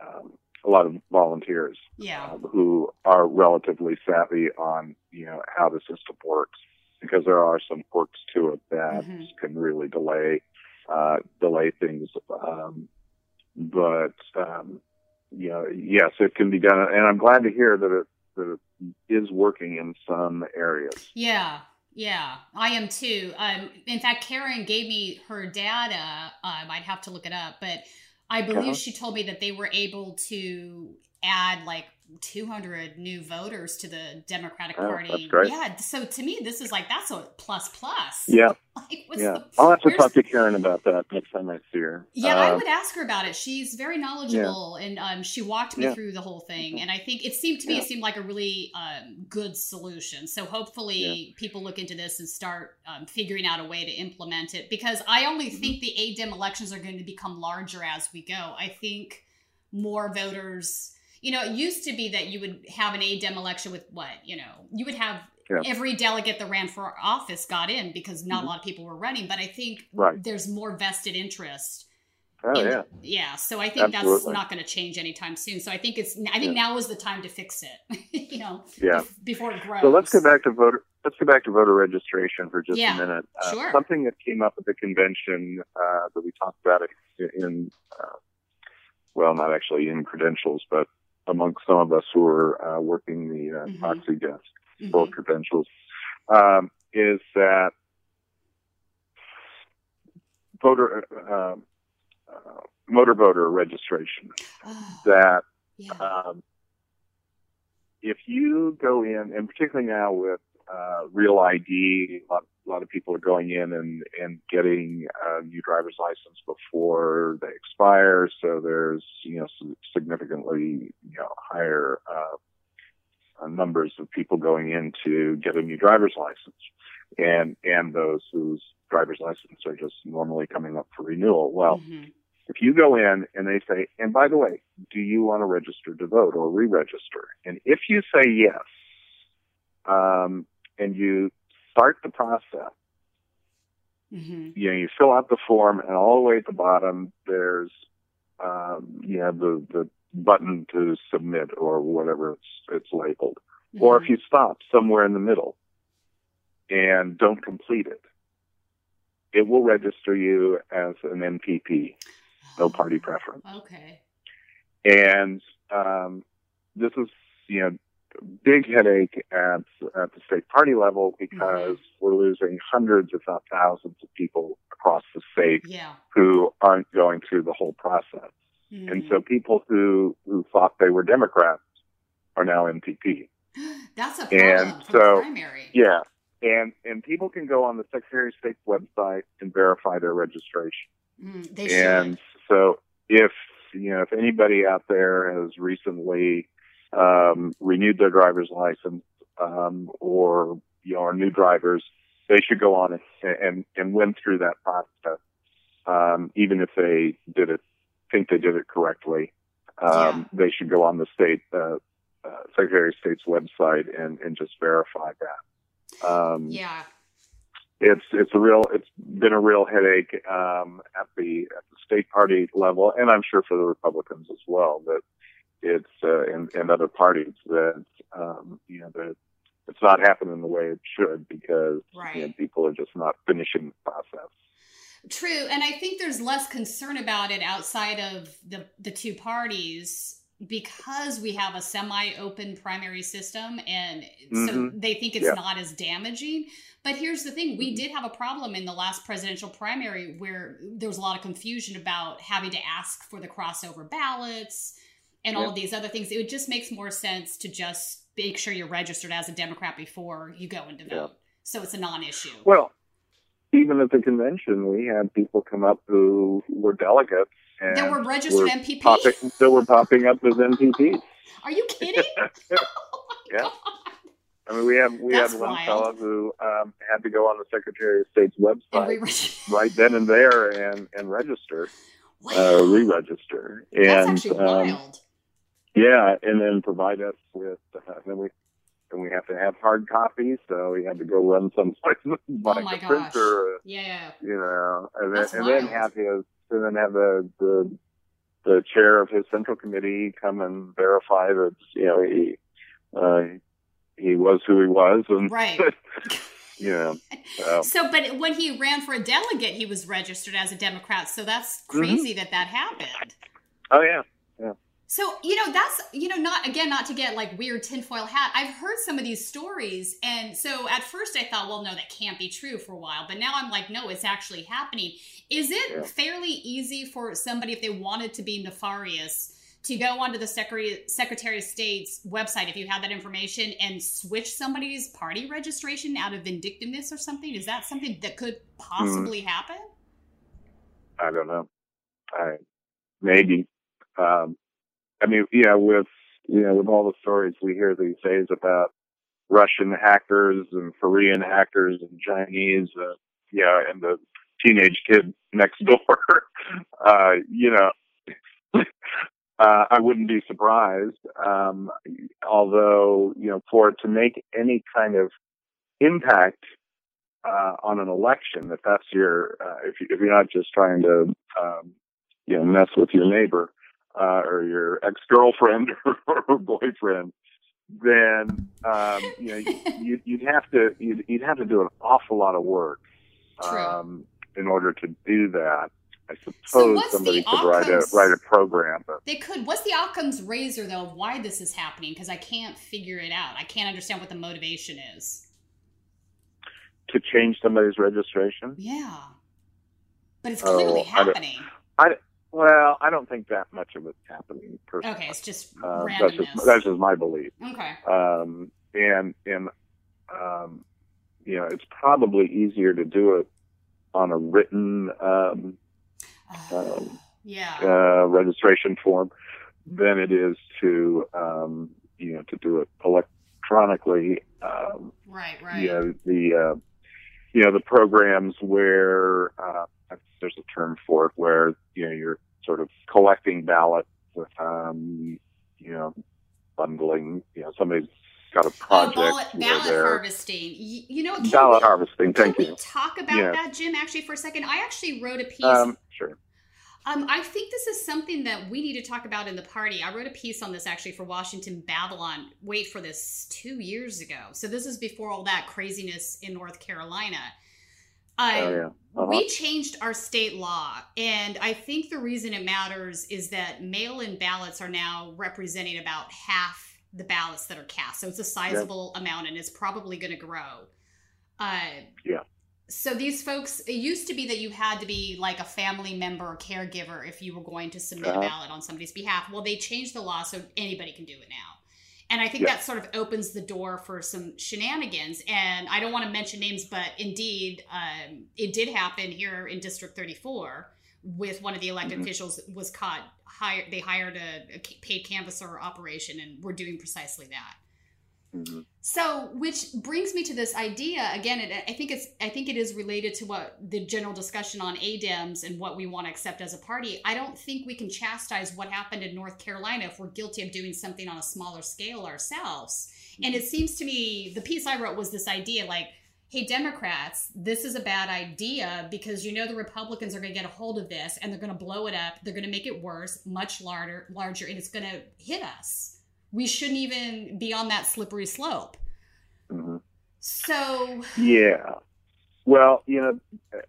um, a lot of volunteers Yeah. uh, who are relatively savvy on you know how the system works, because there are some quirks to it that Mhm. can really delay uh, delay things. Um, but um, you know, yes, it can be done, and I'm glad to hear that it, that it is working in some areas. Yeah, yeah, I am too. Um, in fact, Karen gave me her data. Um, I'd have to look it up, but I believe Uh-huh. she told me that they were able to add like 200 new voters to the Democratic Oh, Party. Yeah, so to me, this is like that's a plus plus. Yeah, Like, yeah. the- I'll have to talk to Karen about that next time I see her. Yeah, I Uh, would ask her about it. She's very knowledgeable, and um, she walked me Yeah. through the whole thing. And I think it seemed to me Yeah. it seemed like a really um, good solution. So hopefully people look into this and start um, figuring out a way to implement it. Because I only Mm-hmm. think the ADEM elections are going to become larger as we go. I think more voters. You know, it used to be that you would have an ADEM election with what? You know, you would have Yeah. every delegate that ran for office got in because not a lot of people were running. But I think Mm-hmm. Right. there's more vested interest. Oh in- yeah. Yeah, so I think that's not going to change anytime soon. So I think it's I think now is the time to fix it. you know, Yeah. before it grows. So let's go back to voter. Let's go back to voter registration for just Yeah, a minute. Uh, sure. Something that came up at the convention uh, that we talked about in, uh, well, not actually in credentials, but amongst some of us who are uh, working the uh, Mhm. proxy desk for credentials, um, is that voter uh, uh, motor voter registration. that um, if you go in, and particularly now with uh, Real ID, a lot, a lot of people are going in and, and getting a new driver's license before they expire. So there's, you know, significantly, you know, higher uh, uh, numbers of people going in to get a new driver's license, and and those whose driver's license are just normally coming up for renewal. Well, if you go in and they say, and by the way, do you want to register to vote or re-register? And if you say yes, um, and you start the process, you know, you fill out the form, and all the way at the bottom, there's, um, you know, the the button to submit or whatever it's it's labeled. Or if you stop somewhere in the middle and don't complete it, it will register you as an NPP, no party preference. Okay. And um, this is, you know, big headache at at the state party level because we're losing hundreds, if not thousands, of people across the state Yeah. who aren't going through the whole process. And so people who who thought they were Democrats are now NPP. That's a problem And so, primary. yeah, and and people can go on the Secretary of State's website and verify their registration. Mm, they And so, if you know, if anybody out there has recently um, renewed their driver's license um, or you know are new drivers, they should go on and and, and went through that process, um, even if they did it think they did it correctly. Um, They should go on the state uh, uh, Secretary of State's website and and just verify that. Um, Yeah. it's it's a real it's been a real headache um, at the at the state party level, and I'm sure for the Republicans as well. That it's uh, and, and other parties that um, you know that it's not happening the way it should because Right. you know, people are just not finishing the process. True, and I think there's less concern about it outside of the the two parties because we have a semi-open primary system and so Mhm. they think it's Yeah. not as damaging. But here's the thing, we did have a problem in the last presidential primary where there was a lot of confusion about having to ask for the crossover ballots and all of these other things. It just makes more sense to just make sure you're registered as a Democrat before you go into vote. Yeah. So it's a non-issue. Well, even at the convention, we had people come up who were delegates and That were registered NPP? popping, that were popping up as NPPs. Are you kidding? yeah. I mean, we have we That's had one wild. fellow who um, had to go on the Secretary of State's website re-register. right then and there and and register, uh, re-register, and That's actually um, wild. Yeah, and then provide us with uh, then we and we have to have hard copies, so we had to go run someplace and buy Oh my a gosh. printer. Yeah. you know, and then, and then have his, and then have the, the, the chair of his central committee come and verify that, you know, he, uh, he was who he was and, Right. you know, so, So, but when he ran for a delegate, he was registered as a Democrat. So that's crazy that that happened. oh yeah, yeah. So, you know, that's, you know, not, again, not to get like weird tinfoil hat. I've heard some of these stories. And so at first I thought, well, no, that can't be true for a while. But now I'm like, no, it's actually happening. Is it Yeah. fairly easy for somebody, if they wanted to be nefarious, to go onto the Secretary, Secretary of State's website, if you had that information, and switch somebody's party registration out of vindictiveness or something? Is that something that could possibly happen? I don't know. I, maybe, um, I mean, yeah, with, you know, with all the stories we hear these days about Russian hackers and Korean hackers and Chinese, uh, yeah, and the teenage kid next door, uh, you know, uh, I wouldn't be surprised. Um, although, you know, for it to make any kind of impact uh, on an election, if that's your, uh, if, you, if you're not just trying to, um, you know, mess with your neighbor uh, or your ex-girlfriend or boyfriend, then um, you know you, you'd have to you'd, you'd have to do an awful lot of work um, in order to do that. I suppose the somebody could write a write a program, but They could. What's the Occam's razor though? of Why this is happening? Because I can't figure it out. I can't understand what the motivation is. to change somebody's registration. Yeah, but it's Oh, clearly don't- happening. I well, I don't think that much of it's happening. Personally. Okay, it's just Uh, that's just that's just my belief. Okay. Um, and and um, you know, it's probably easier to do it on a written um, um, Yeah. uh, registration form than it is to um, you know to do it electronically. Um, Right. Right. you know the uh, you know the programs where uh, there's a term for it where you know you're sort of collecting ballots, um, you know, bundling. You know, somebody's got a Oh, project ballot, where ballot they're harvesting. You know, ballot we harvesting. Thank you. talk about Yeah. that, Jim? Actually, for a second, I actually wrote a piece. Um, sure. Um, I think this is something that we need to talk about in the party. I wrote a piece on this actually for Washington Babylon. Wait for this two years ago. So this is before all that craziness in North Carolina. Uh, Oh, yeah. Uh-huh. We changed our state law, and I think the reason it matters is that mail-in ballots are now representing about half the ballots that are cast. So it's a sizable amount, and it's probably going to grow. Uh, Yeah. so these folks, it used to be that you had to be like a family member or caregiver if you were going to submit Uh-huh. a ballot on somebody's behalf. Well, they changed the law so anybody can do it now. And I think Yeah. that sort of opens the door for some shenanigans. And I don't want to mention names, but indeed, um, it did happen here in District 34 with one of the elected Mhm. officials was caught. Hired, they hired a, a paid canvasser operation, and we're doing precisely that. Mhm. So, which brings me to this idea again. It, I think it's I think it is related to what the general discussion on ADEMS and what we want to accept as a party. I don't think we can chastise what happened in North Carolina if we're guilty of doing something on a smaller scale ourselves. And it seems to me the piece I wrote was this idea like, hey Democrats, this is a bad idea because you know the Republicans are going to get a hold of this and they're going to blow it up. They're going to make it worse, much larger, larger, and it's going to hit us. We shouldn't even be on that slippery slope. Mhm. So, Yeah. Well, you know,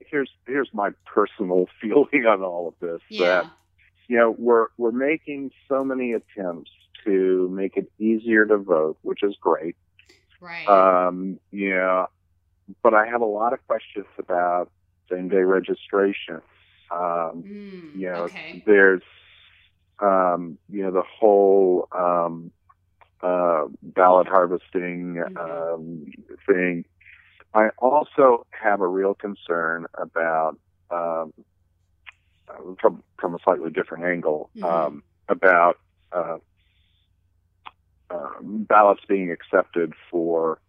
here's here's my personal feeling on all of this. Yeah. That you know we're we're making so many attempts to make it easier to vote, which is great. right. Um, know, but I have a lot of questions about same day registration. Um, Mm, you know, okay. there's um, you know the whole um, uh, ballot harvesting Mm-hmm. um, thing. I also have a real concern about um, uh, from from a slightly different angle Mhm. um, about uh, um, ballots being accepted for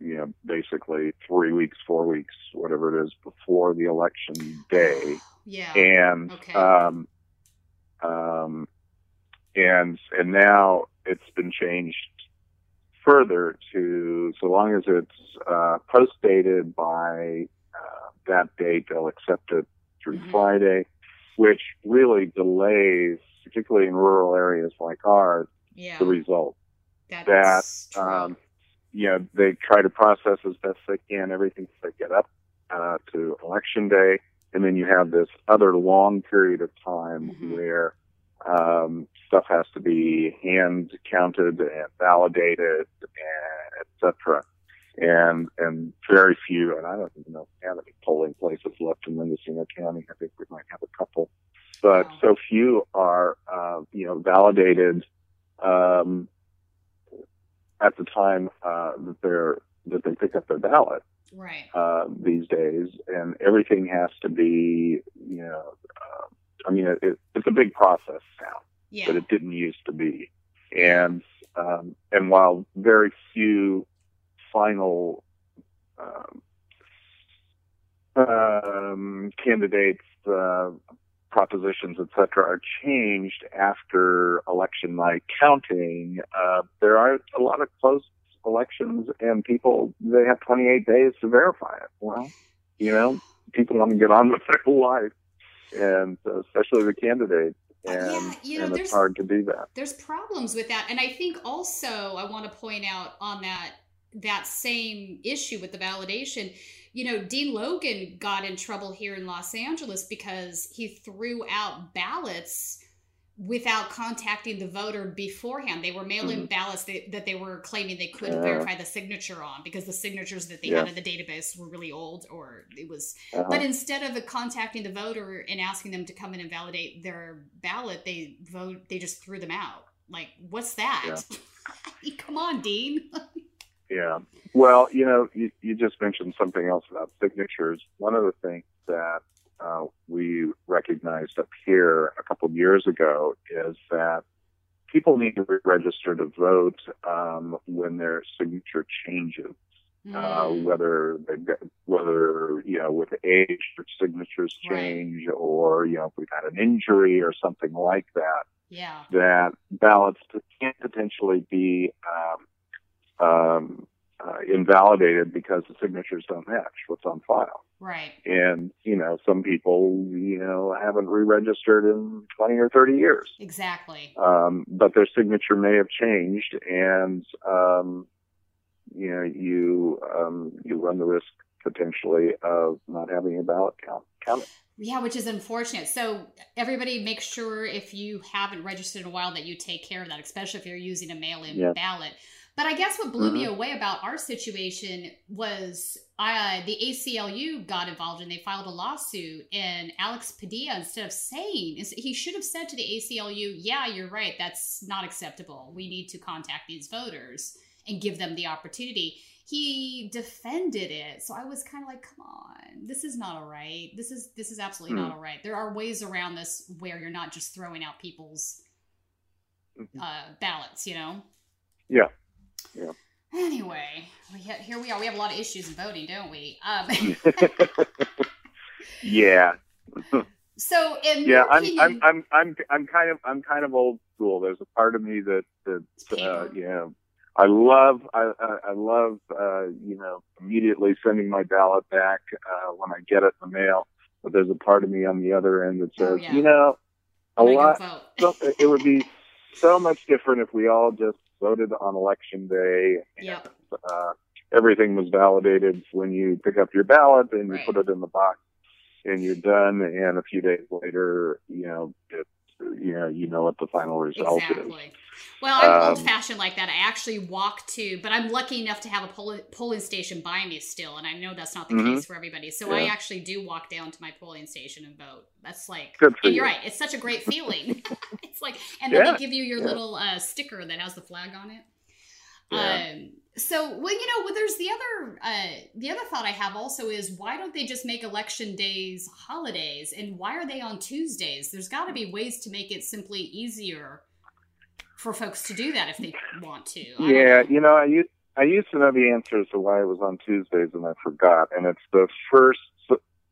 you know basically three weeks, four weeks, whatever it is before the election day yeah. and Okay. um, um, and and now it's been changed further to so long as it's uh, post dated by uh, that date, they'll accept it through Mhm. Friday, which really delays, particularly in rural areas like ours, yeah. the result That's that true. um, you know they try to process as best they can everything they get up uh, to election day, and then you have this other long period of time Mhm. where um, stuff has to be hand counted and validated, and et cetera. And and very few, and I don't even know if we have any polling places left in Mendocino County. I think we might have a couple, but Wow. so few are uh, you know validated um, at the time uh, that they're that they pick up their ballot right. uh, these days, and everything has to be, you know, uh, I mean, it, it's a big process now, Yeah. but it didn't used to be, and um, and while very few final um, um, candidates. Uh, propositions, etc., are changed after election night counting, uh, there are a lot of close elections, and people they have 28 days to verify it. Well, you know, people want to get on with their life, and uh, especially the candidates, and, Yeah, you know, and it's hard to do that. there's problems with that and i think also i want to point out on that that same issue with the validation you know dean logan got in trouble here in los angeles because he threw out ballots without contacting the voter beforehand they were mail-in Mhm. ballots that, that they were claiming they couldn't Yeah. verify the signature on because the signatures that they Yeah. had in the database were really old or it was Uh-huh. but instead of contacting the voter and asking them to come in and validate their ballot, they vote. They just threw them out. Like, what's that? come on, Dean. Yeah. Well, you know, you, you just mentioned something else about signatures. One of the things that uh, we recognized up here a couple of years ago is that people need to register to vote um, when their signature changes. Uh, whether they've got, whether you know with age their signatures change, or you know if we've had an injury or something like that, Yeah. that ballots can potentially be um, um, uh, invalidated because the signatures don't match what's on file. Right. And you know, some people you know haven't re-registered in twenty or thirty years, Exactly. um, but their signature may have changed, and um, you know, you um, you run the risk potentially of not having a ballot count counted. Yeah, which is unfortunate. So everybody make sure if you haven't registered in a while that you take care of that, especially if you're using a mail-in Yeah. ballot. But I guess what blew me Mhm. away about our situation was uh, the ACLU got involved and they filed a lawsuit. And Alex Padilla, instead of saying, he should have said to the ACLU, "Yeah, you're right. That's not acceptable. We need to contact these voters and give them the opportunity." He defended it, so I was kind of like, "Come on, this is not all right. This is this is absolutely not Hmm. all right. There are ways around this where you're not just throwing out people's Mm-hmm. uh, ballots, you know." Yeah, yeah. Anyway, we ha- here we are. We have a lot of issues in voting, don't we? Um, Yeah. so, in yeah, I'm, opinion, I'm, I'm, I'm, I'm kind of, I'm kind of old school. There's a part of me that, that, uh, you know, I love, I, I, love, uh, you know, immediately sending my ballot back, uh, when I get it in the mail. But there's a part of me on the other end that says, you know, a lot, it would be so much different if we all just voted on election day Yep. uh, everything was validated when you pick up your ballot and you Right. put it in the box and you're done. And a few days later, you know, it, you know, you know what the final result is. Exactly. Well, I'm Um, old fashioned like that. I actually walk to, but I'm lucky enough to have a poll- polling station by me still, and I know that's not the Mhm. case for everybody. So I actually do walk down to my polling station and vote. That's like, and you're you. right. It's such a great feeling. it's like, and then they give you your yeah. little uh, sticker that has the flag on it. Yeah. Um, so, well, you know, well, there's the other, uh, the other thought I have also is why don't they just make election days holidays, and why are they on Tuesdays? There's got to be ways to make it simply easier for folks to do that if they want to. Yeah, you know, I used I used to know the answers to why it was on Tuesdays, and I forgot. And it's the first,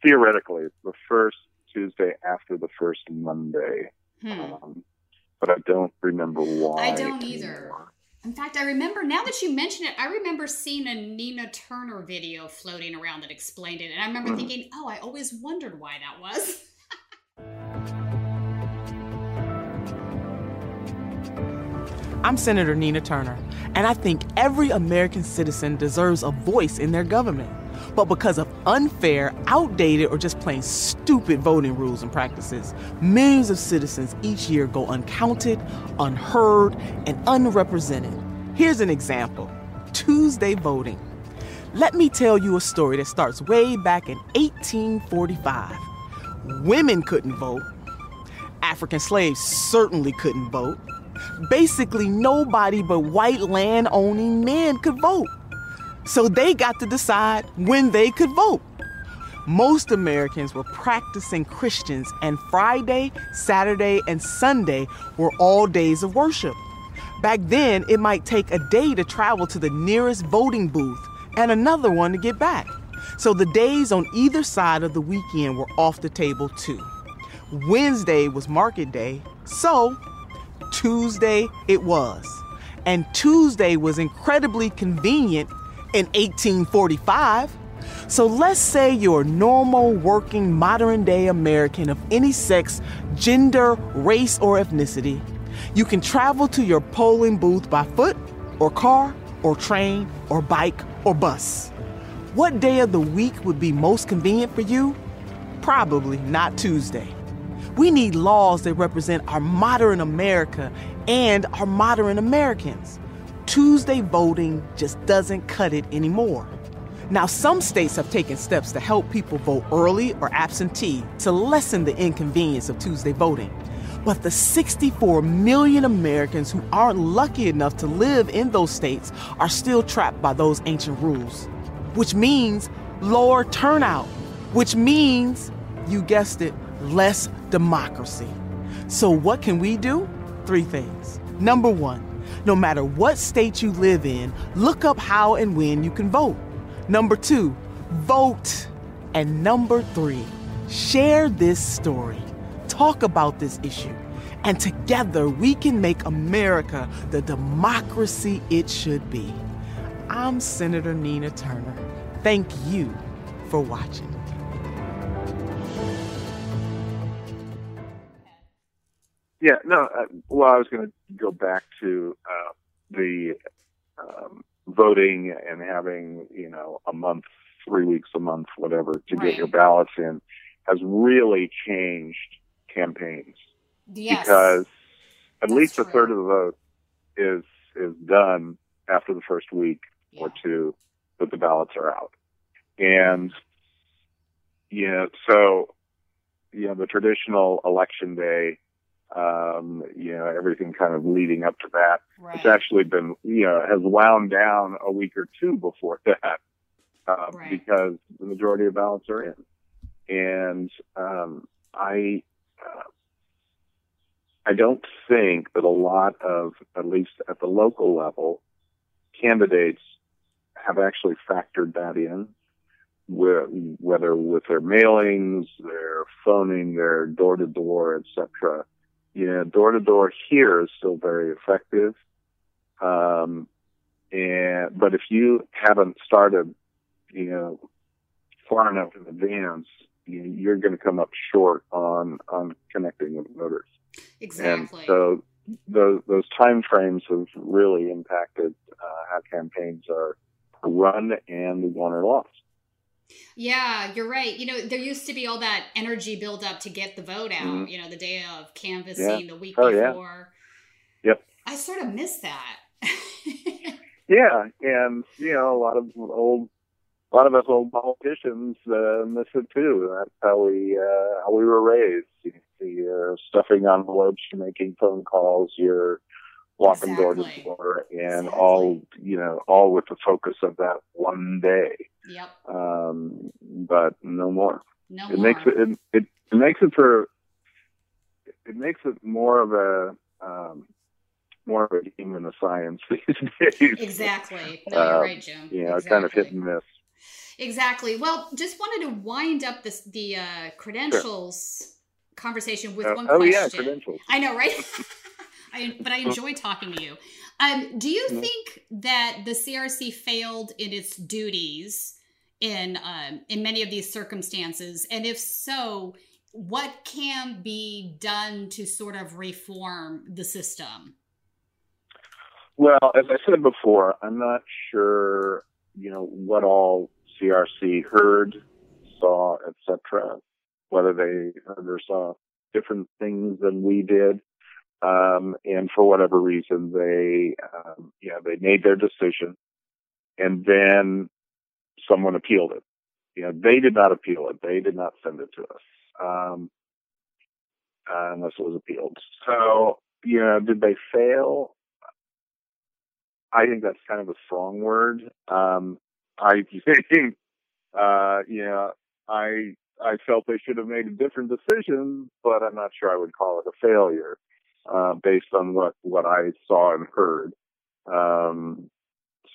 theoretically, it's the first Tuesday after the first Monday. Hmm. Um, but I don't remember why. I don't either. In fact, I remember now that you mention it, I remember seeing a Nina Turner video floating around that explained it, and I remember Mhm. thinking, "Oh, I always wondered why that was." I'm Senator Nina Turner, and I think every American citizen deserves a voice in their government. But because of unfair, outdated, or just plain stupid voting rules and practices, millions of citizens each year go uncounted, unheard, and unrepresented. Here's an example Tuesday voting. Let me tell you a story that starts way back in 1845. Women couldn't vote, African slaves certainly couldn't vote. Basically, nobody but white land owning men could vote. So they got to decide when they could vote. Most Americans were practicing Christians, and Friday, Saturday, and Sunday were all days of worship. Back then, it might take a day to travel to the nearest voting booth and another one to get back. So the days on either side of the weekend were off the table too. Wednesday was market day, so Tuesday it was. and Tuesday was incredibly convenient in 1845. So let's say you're a normal, working, modern day American of any sex, gender, race, or ethnicity. You can travel to your polling booth by foot, or car, or train, or bike, or bus. What day of the week would be most convenient for you? Probably not Tuesday. We need laws that represent our modern America and our modern Americans. Tuesday voting just doesn't cut it anymore. Now, some states have taken steps to help people vote early or absentee to lessen the inconvenience of Tuesday voting. But the 64 million Americans who aren't lucky enough to live in those states are still trapped by those ancient rules, which means lower turnout, which means, you guessed it, less democracy. So, what can we do? Three things. Number one, no matter what state you live in, look up how and when you can vote. Number two, vote. And number three, share this story. Talk about this issue. And together we can make America the democracy it should be. I'm Senator Nina Turner. Thank you for watching. Yeah, no. Uh, well, I was going to go back to uh, the um, voting and having you know a month, three weeks a month, whatever, to Right. get your ballots in has really changed campaigns Yes. because at least a third of the vote is is done after the first week or two that the ballots are out, and you know so you know the traditional election day um, you know, everything kind of leading up to that. It's actually been, you know, has wound down a week or two before that, uh, because the majority of ballots are in. And, um, I, uh, I don't think that a lot of, at least at the local level, candidates have actually factored that in, whether with their mailings, their phoning, their door to door, et cetera you know, door to door here is still very effective. Um, and, but if you haven't started, you know, far enough in advance, you, you're going to come up short on, on connecting with voters. Exactly. And so those, those time frames have really impacted, uh, how campaigns are run and won or lost. Yeah, you're right. You know, there used to be all that energy build up to get the vote out, Mhm. you know, the day of canvassing, Yeah. the week Oh, yeah. before. Yep. I sort of miss that. Yeah, and you know, a lot of old, a lot of us old politicians uh, miss it too. That's how we uh, how we were raised. You- You're stuffing envelopes, you're making phone calls, you're walking door to door, and all you know, all with the focus of that one day. Yep. Um, but no more. No it makes it, it it it makes it for it makes it more of a um, more of a game than a science these days. Exactly. No, you're Um, right, Jim. You know, kind of hit and miss. Exactly. Well, just wanted to wind up this the uh, credentials conversation with Uh, one oh, question. yeah, credentials. I know, right? I, but I enjoy talking to you. Um, do you Mhm. think that the CRC failed in its duties in um, in many of these circumstances? And if so, what can be done to sort of reform the system? Well, as I said before, I'm not sure, you know, what all CRC heard, saw, etc. Whether they heard or saw different things than we did, um, and for whatever reason, they, um, you know, they made their decision, and then someone appealed it. You know, they did not appeal it. They did not send it to us, um, uh, unless it was appealed. So, you know, did they fail? I think that's kind of a strong word. Um, I think, uh, yeah, I I felt they should have made a different decision, but I'm not sure I would call it a failure uh, based on what what I saw and heard. Um,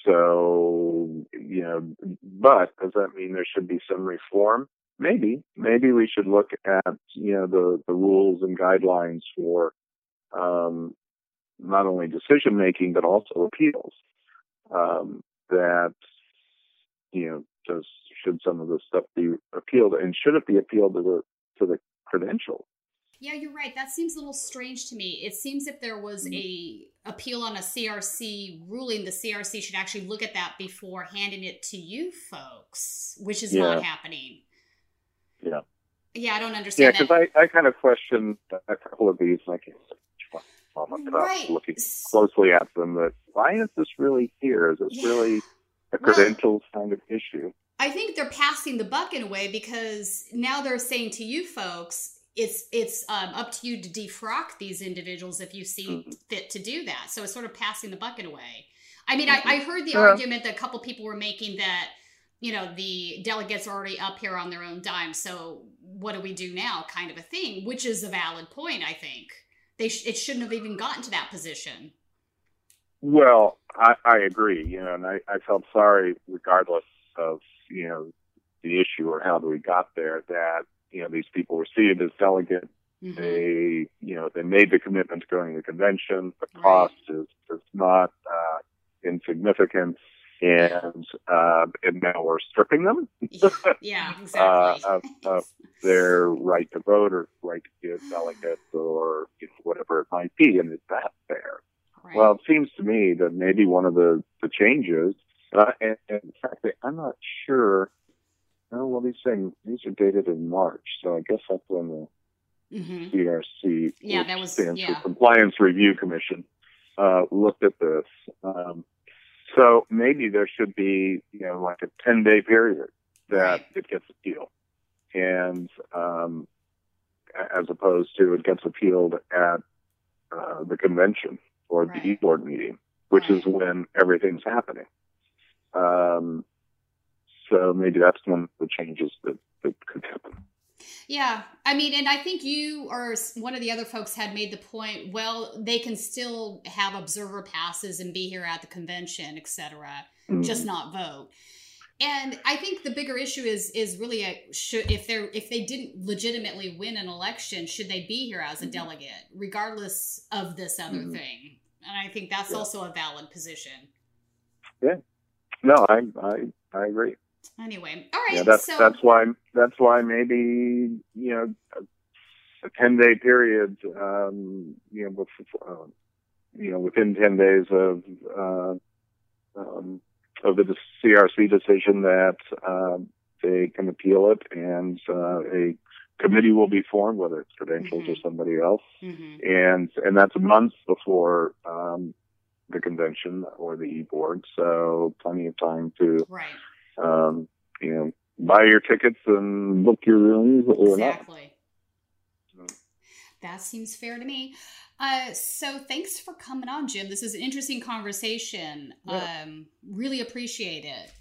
so you know, but does that mean there should be some reform? Maybe, maybe we should look at you know the the rules and guidelines for um, not only decision making but also appeals. Um, that you know, does should some of this stuff be appealed, and should it be appealed to the to the credential? Yeah, you're right. That seems a little strange to me. It seems if there was Mm-hmm. a appeal on a CRC ruling, the CRC should actually look at that before handing it to you folks, which is Yeah. not happening. Yeah. Yeah, I don't understand. Yeah, because. I, I kind of question a couple of these, and I can't which Right. looking closely at them. That why is this really here? Is this Yeah. really a credentials kind of issue? I think they're passing the buck in a way because now they're saying to you folks, it's it's um, up to you to defrock these individuals if you see Mm-hmm. fit to do that. So it's sort of passing the bucket away. I mean, I, I heard the Yeah. argument that a couple people were making that you know the delegates are already up here on their own dime. So what do we do now? Kind of a thing, which is a valid point. I think they sh- it shouldn't have even gotten to that position. Well, I, I agree. You know, and I, I felt sorry, regardless of you know the issue or how we got there, that you know these people were seated as delegates. They, you know, they made the commitment to going to the convention. The cost is is not uh, insignificant, and uh, and now we're stripping them. Yeah, uh, of, of their right to vote or right to be a delegate or you know, whatever it might be. And is that fair? Well, it seems to me that maybe one of the, the changes, uh, and, and in fact, I'm not sure. Oh, well, these things, these are dated in March, so I guess that's when the Mm-hmm. CRC, Yeah, that was- stands yeah. for Compliance Review Commission, uh, looked at this. Um, so maybe there should be, you know, like a 10 day period that it gets appealed. And, um, as opposed to it gets appealed at, uh, the convention or the e-board meeting, which is when everything's happening. Um, so maybe that's one of the changes that, that could happen. Yeah, I mean, and I think you or one of the other folks had made the point. Well, they can still have observer passes and be here at the convention, etc. Just Mhm. not vote. And I think the bigger issue is is really a should if they're if they didn't legitimately win an election, should they be here as a delegate, regardless of this other Mhm. thing? And I think that's Yeah. also a valid position. Yeah. No, I I I agree. Anyway, all right. yeah, that's so that's why that's why maybe you know a, a ten day period, um, you know, before, uh, you know, within ten days of uh, um, of the CRC decision that um, they can appeal it, and uh, a committee will be formed, whether it's credentials or somebody else, and and that's a month before um, the convention or the e board, so plenty of time to right. Um, you know, buy your tickets and book your rooms or not. Exactly. That seems fair to me. Uh, so thanks for coming on, Jim. This is an interesting conversation. Yeah. Um, really appreciate it.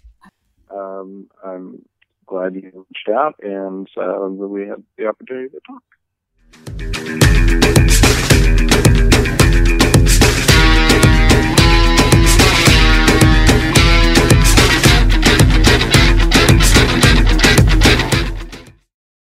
Um, I'm glad you reached out and uh, that we had the opportunity to talk.